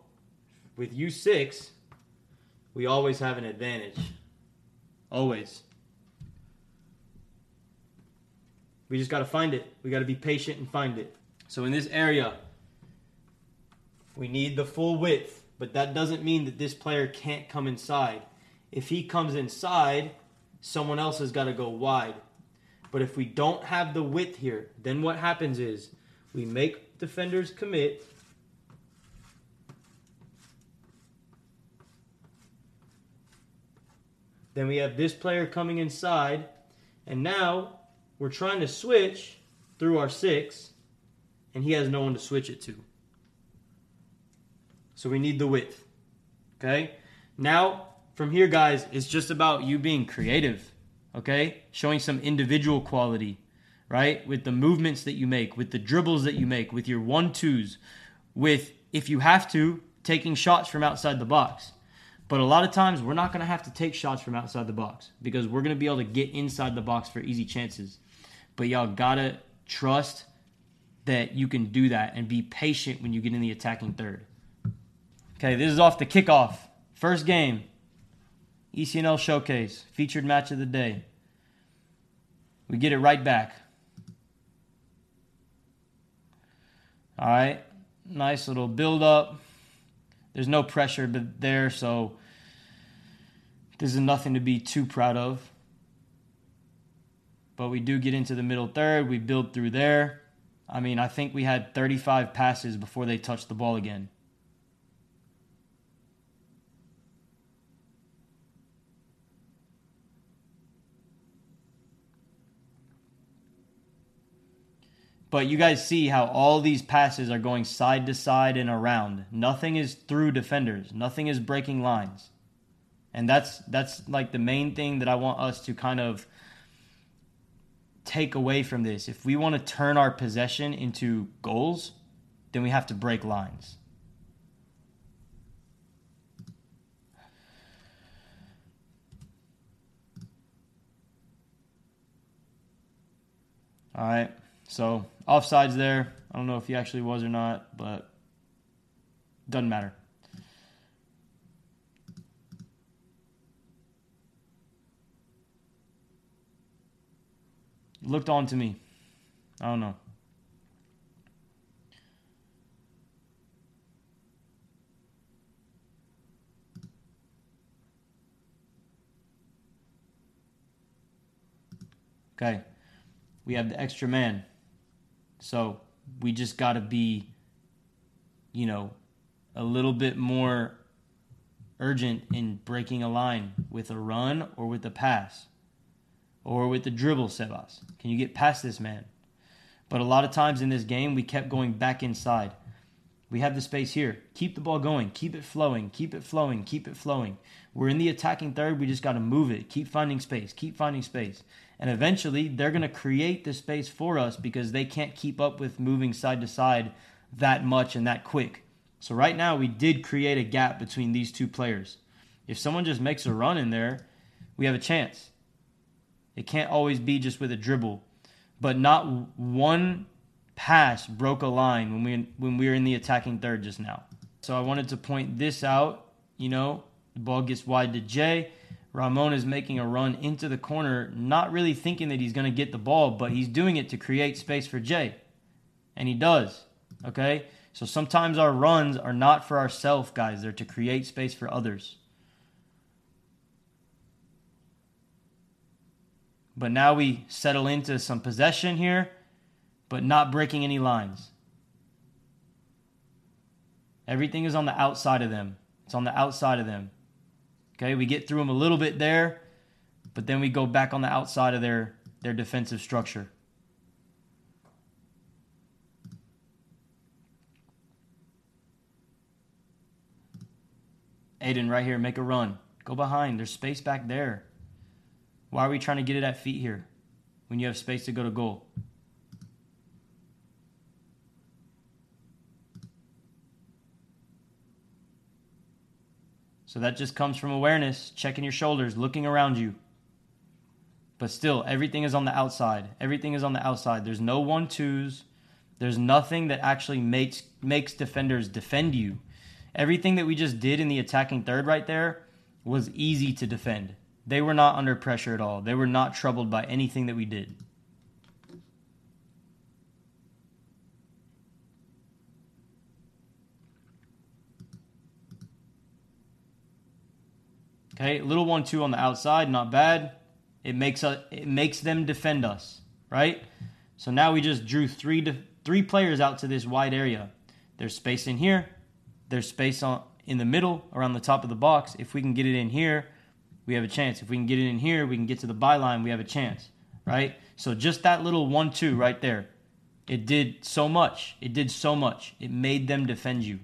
with U6, we always have an advantage. Always. We just got to find it. We got to be patient and find it. So in this area, we need the full width, but that doesn't mean that this player can't come inside. If he comes inside, someone else has got to go wide. But if we don't have the width here, then what happens is we make defenders commit. Then we have this player coming inside, and now we're trying to switch through our six, and he has no one to switch it to. So we need the width. Okay? Now, from here, guys, it's just about you being creative. Okay? Showing some individual quality, right? With the movements that you make, with the dribbles that you make, with your one twos, with, if you have to, taking shots from outside the box. But a lot of times, we're not going to have to take shots from outside the box because we're going to be able to get inside the box for easy chances. But y'all got to trust that you can do that and be patient when you get in the attacking third. Okay, this is off the kickoff. First game, ECNL Showcase, featured match of the day. We get it right back. All right, nice little build up. There's no pressure there, so this is nothing to be too proud of. But we do get into the middle third. We build through there. I mean, I think we had 35 passes before they touched the ball again. But you guys see how all these passes are going side to side and around. Nothing is through defenders. Nothing is breaking lines. And that's that's like the main thing that I want us to kind of take away from this. If we want to turn our possession into goals, then we have to break lines. All right. So offsides there. I don't know if he actually was or not, but doesn't matter. Looked on to me. I don't know. Okay. We have the extra man. So we just got to be, you know, a little bit more urgent in breaking a line with a run or with a pass or with the dribble, Sebas. Can you get past this man? But a lot of times in this game, we kept going back inside. We have the space here. Keep the ball going. Keep it flowing. Keep it flowing. Keep it flowing. We're in the attacking third. We just got to move it. Keep finding space. Keep finding space. And eventually, they're going to create the space for us because they can't keep up with moving side to side that much and that quick. So, right now, we did create a gap between these two players. If someone just makes a run in there, we have a chance. It can't always be just with a dribble. But not one pass broke a line when we when we were in the attacking third just now. So I wanted to point this out. You know, the ball gets wide to Jay. Ramon is making a run into the corner, not really thinking that he's going to get the ball, but he's doing it to create space for Jay. And he does. Okay? So sometimes our runs are not for ourselves, guys. They're to create space for others. But now we settle into some possession here, but not breaking any lines. Everything is on the outside of them. It's on the outside of them. Okay, we get through them a little bit there, but then we go back on the outside of their, their defensive structure. Aiden, right here, make a run. Go behind. There's space back there. Why are we trying to get it at feet here when you have space to go to goal? So that just comes from awareness, checking your shoulders, looking around you. But still, everything is on the outside. Everything is on the outside. There's no one twos. There's nothing that actually makes makes defenders defend you. Everything that we just did in the attacking third right there was easy to defend. They were not under pressure at all. They were not troubled by anything that we did. Okay, little one two on the outside, not bad. It makes us it makes them defend us, right? So now we just drew three to, three players out to this wide area. There's space in here. There's space on in the middle around the top of the box. If we can get it in here, we have a chance. If we can get it in here, we can get to the byline, we have a chance, right? So just that little one two right there, it did so much. It did so much. It made them defend you.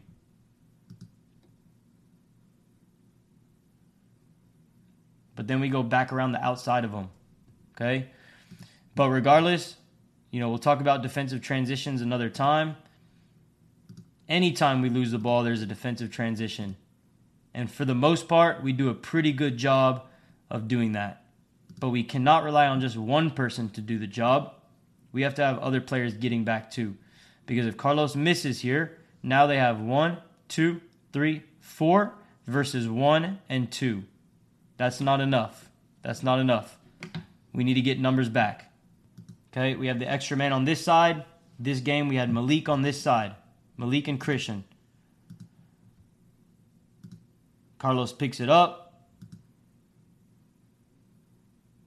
But then we go back around the outside of them. Okay? But regardless, you know, we'll talk about defensive transitions another time. Anytime we lose the ball, there's a defensive transition. And for the most part, we do a pretty good job of doing that. But we cannot rely on just one person to do the job. We have to have other players getting back too. Because if Carlos misses here, now they have one, two, three, four versus one and two. That's not enough. That's not enough. We need to get numbers back. Okay, we have the extra man on this side. This game, we had Malik on this side. Malik and Christian. Carlos picks it up.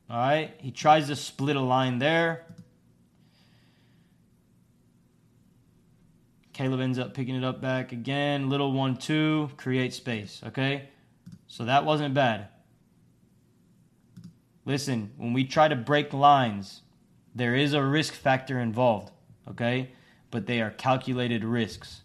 All right, he tries to split a line there. Caleb ends up picking it up back again. Little one, two, create space. Okay, so that wasn't bad. Listen, when we try to break lines, there is a risk factor involved, okay? But they are calculated risks.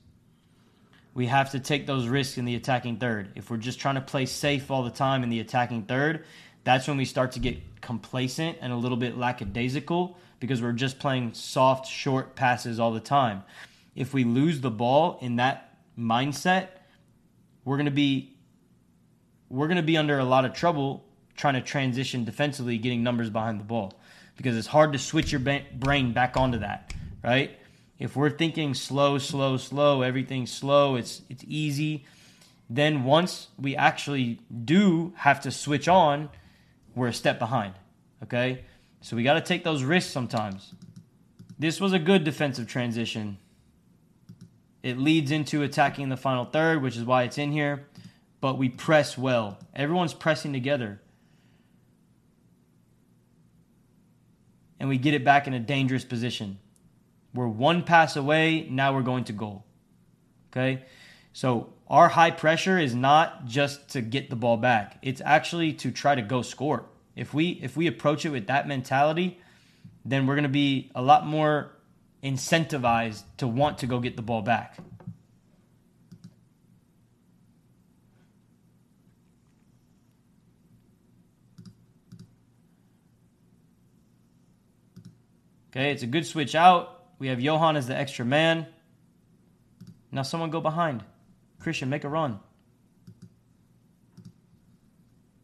We have to take those risks in the attacking third. If we're just trying to play safe all the time in the attacking third, that's when we start to get complacent and a little bit lackadaisical because we're just playing soft, short passes all the time. If we lose the ball in that mindset, we're going to be we're going to be under a lot of trouble trying to transition defensively, getting numbers behind the ball, because it's hard to switch your brain back onto that, right? If we're thinking slow, slow, slow, everything's slow, it's it's easy. Then once we actually do have to switch on, we're a step behind. Okay, so we got to take those risks sometimes. This was a good defensive transition. It leads into attacking the final third, which is why it's in here. But we press well. Everyone's pressing together. And we get it back in a dangerous position. We're one pass away, now we're going to goal. Okay? So our high pressure is not just to get the ball back. It's actually to try to go score. If we if we approach it with that mentality, then we're going to be a lot more incentivized to want to go get the ball back. Okay, it's a good switch out. We have Johan as the extra man. Now someone go behind. Christian, make a run.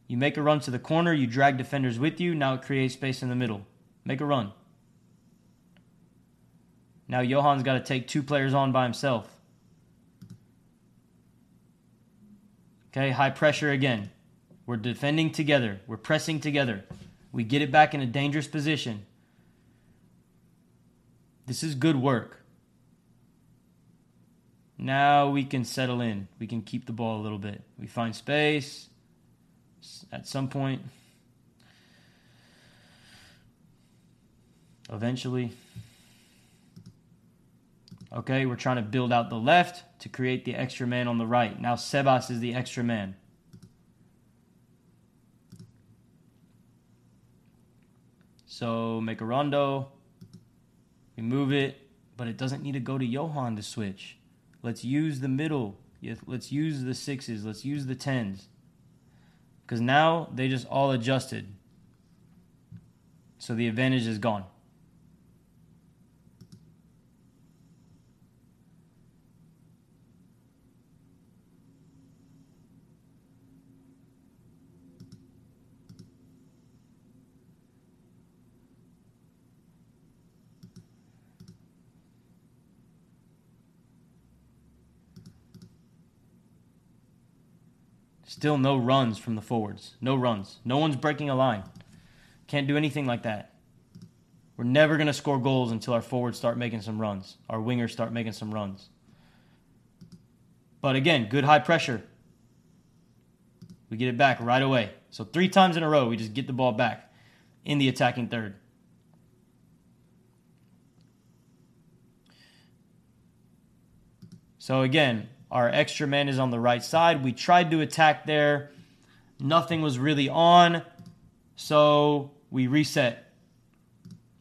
You make a run to the corner, you drag defenders with you. Now it creates space in the middle. Make a run. Now Johan's got to take two players on by himself. Okay, high pressure again. We're defending together. We're pressing together. We get it back in a dangerous position. This is good work. Now we can settle in. We can keep the ball a little bit. We find space at some point. Eventually. Okay, we're trying to build out the left to create the extra man on the right. Now Sebas is the extra man. So make a rondo. We move it, but it doesn't need to go to Johan to switch. Let's use the middle. Let's use the sixes. Let's use the tens. Because now they just all adjusted. So the advantage is gone. Still no runs from the forwards. No runs. No one's breaking a line. Can't do anything like that. We're never going to score goals until our forwards start making some runs. Our wingers start making some runs. But again, good high pressure. We get it back right away. So three times in a row, we just get the ball back in the attacking third. So again, our extra man is on the right side. We tried to attack there. Nothing was really on. So we reset.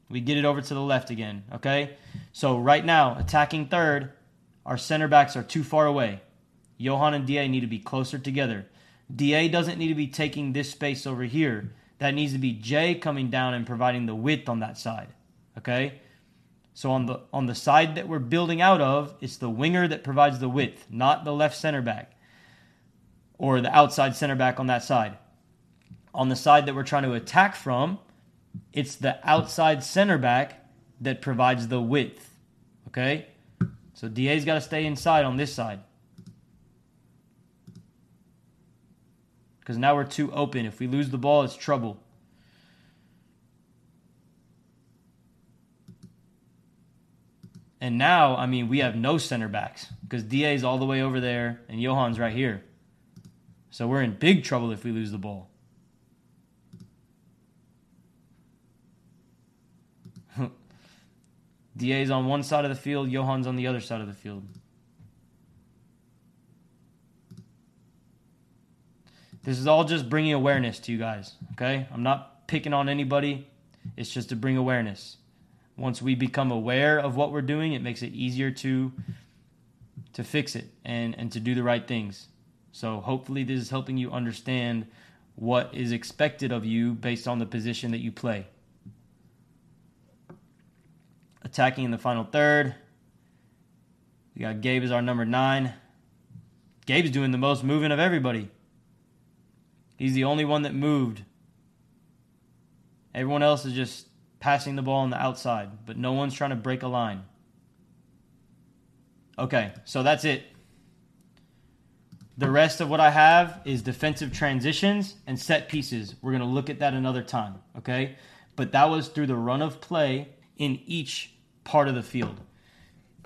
We get it over to the left again. Okay? So right now, attacking third, our center backs are too far away. Johan and DA need to be closer together. DA doesn't need to be taking this space over here. That needs to be Jay coming down and providing the width on that side. Okay? So on the on the side that we're building out of, it's the winger that provides the width, not the left center back or the outside center back on that side. On the side that we're trying to attack from, it's the outside center back that provides the width. Okay? So DA's got to stay inside on this side. Because now we're too open. If we lose the ball, it's trouble. And now, I mean, we have no center backs because DA's all the way over there and Johan's right here. So we're in big trouble if we lose the ball. <laughs> DA's on one side of the field, Johan's on the other side of the field. This is all just bringing awareness to you guys, okay? I'm not picking on anybody. It's just to bring awareness once we become aware of what we're doing, it makes it easier to to fix it and and to do the right things. So hopefully this is helping you understand what is expected of you based on the position that you play. Attacking in the final third. We got Gabe as our number 9. Gabe's doing the most moving of everybody. He's the only one that moved. Everyone else is just passing the ball on the outside, but no one's trying to break a line. Okay, so that's it. The rest of what I have is defensive transitions and set pieces. We're going to look at that another time, okay? But that was through the run of play in each part of the field.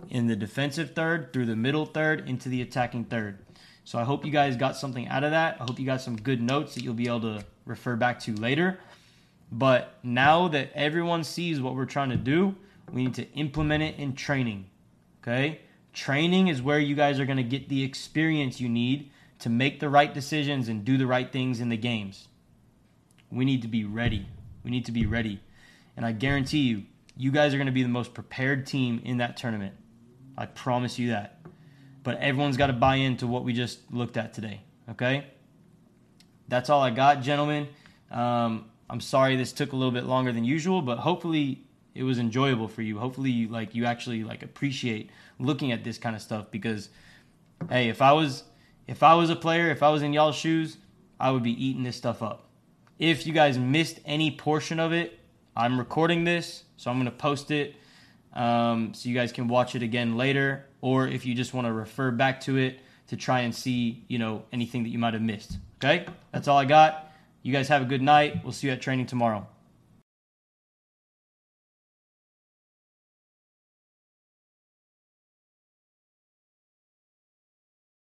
In the defensive third, through the middle third, into the attacking third. So I hope you guys got something out of that. I hope you got some good notes that you'll be able to refer back to later. But now that everyone sees what we're trying to do, we need to implement it in training. Okay? Training is where you guys are going to get the experience you need to make the right decisions and do the right things in the games. We need to be ready. We need to be ready. And I guarantee you, you guys are going to be the most prepared team in that tournament. I promise you that. But everyone's got to buy into what we just looked at today. Okay? That's all I got, gentlemen. Um, I'm sorry this took a little bit longer than usual, but hopefully it was enjoyable for you. Hopefully you like you actually like appreciate looking at this kind of stuff because hey, if I was if I was a player, if I was in y'all's shoes, I would be eating this stuff up. If you guys missed any portion of it, I'm recording this, so I'm going to post it um, so you guys can watch it again later. Or if you just want to refer back to it to try and see, you know, anything that you might have missed. Okay? That's all I got. You guys have a good night. We'll see you at training tomorrow.